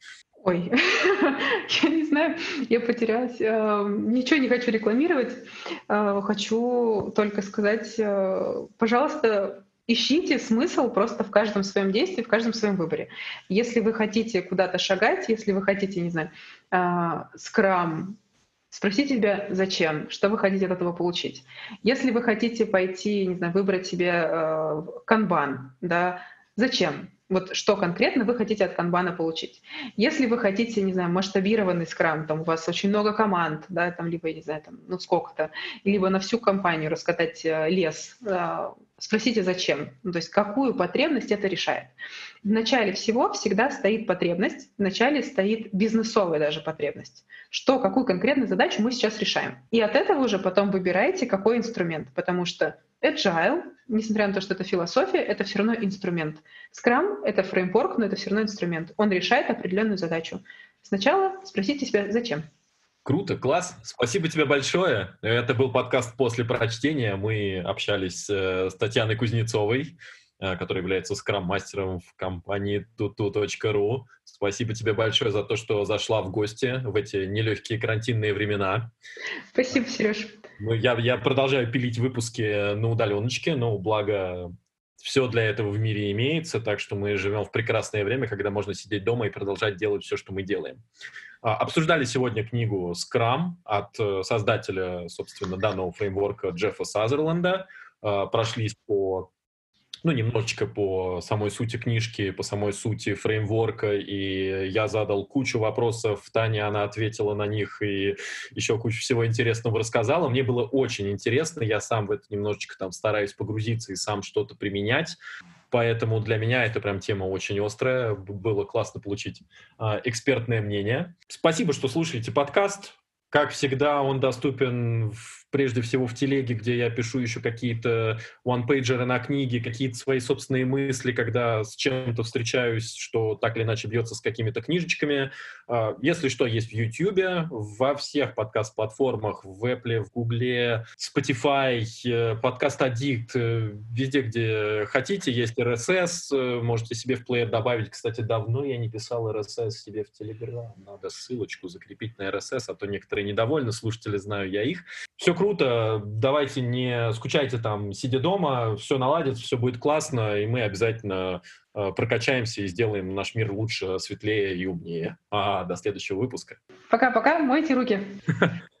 Ой, я не знаю, я потерялась. Э, ничего не хочу рекламировать. Э, хочу только сказать, э, пожалуйста, ищите смысл просто в каждом своем действии, в каждом своем выборе. Если вы хотите куда-то шагать, если вы хотите, не знаю, скрам, спросите себя, зачем, что вы хотите от этого получить. Если вы хотите пойти, не знаю, выбрать себе канбан, да, зачем? Вот что конкретно вы хотите от канбана получить. Если вы хотите, не знаю, масштабированный скрам, там у вас очень много команд, да, там либо, не знаю, там, ну сколько-то, либо на всю компанию раскатать э, лес, э, спросите зачем, ну, то есть какую потребность это решает. В начале всего всегда стоит потребность, в начале стоит бизнесовая даже потребность. Что, какую конкретную задачу мы сейчас решаем. И от этого уже потом выбираете, какой инструмент, потому что Agile, несмотря на то, что это философия, это все равно инструмент. Scrum — это фреймворк, но это все равно инструмент. Он решает определенную задачу. Сначала спросите себя, зачем? Круто, класс. Спасибо тебе большое. Это был подкаст «После прочтения». Мы общались э, с Татьяной Кузнецовой, э, которая является скрам-мастером в компании tutu.ru. Спасибо тебе большое за то, что зашла в гости в эти нелегкие карантинные времена. Спасибо, Сереж. Ну, я, я продолжаю пилить выпуски на удаленочке, но благо все для этого в мире имеется, так что мы живем в прекрасное время, когда можно сидеть дома и продолжать делать все, что мы делаем. А, обсуждали сегодня книгу Scrum от э, создателя, собственно, данного фреймворка Джеффа Сазерленда. А, прошлись по ну, немножечко по самой сути книжки, по самой сути фреймворка, и я задал кучу вопросов, Таня, она ответила на них и еще кучу всего интересного рассказала. Мне было очень интересно, я сам в это немножечко там стараюсь погрузиться и сам что-то применять, поэтому для меня это прям тема очень острая, было классно получить э, экспертное мнение. Спасибо, что слушаете подкаст. Как всегда, он доступен в прежде всего в телеге, где я пишу еще какие-то one-пейджеры на книги, какие-то свои собственные мысли, когда с чем-то встречаюсь, что так или иначе бьется с какими-то книжечками. А, если что, есть в YouTube, во всех подкаст-платформах, в Apple, в Google, Spotify, э, подкаст Addict, э, везде, где хотите, есть RSS, э, можете себе в плеер добавить. Кстати, давно я не писал RSS себе в Telegram, надо ссылочку закрепить на RSS, а то некоторые недовольны, слушатели знаю я их. Все круто, давайте не скучайте там, сидя дома, все наладится, все будет классно, и мы обязательно э, прокачаемся и сделаем наш мир лучше, светлее и умнее. А, до следующего выпуска. Пока-пока, мойте руки.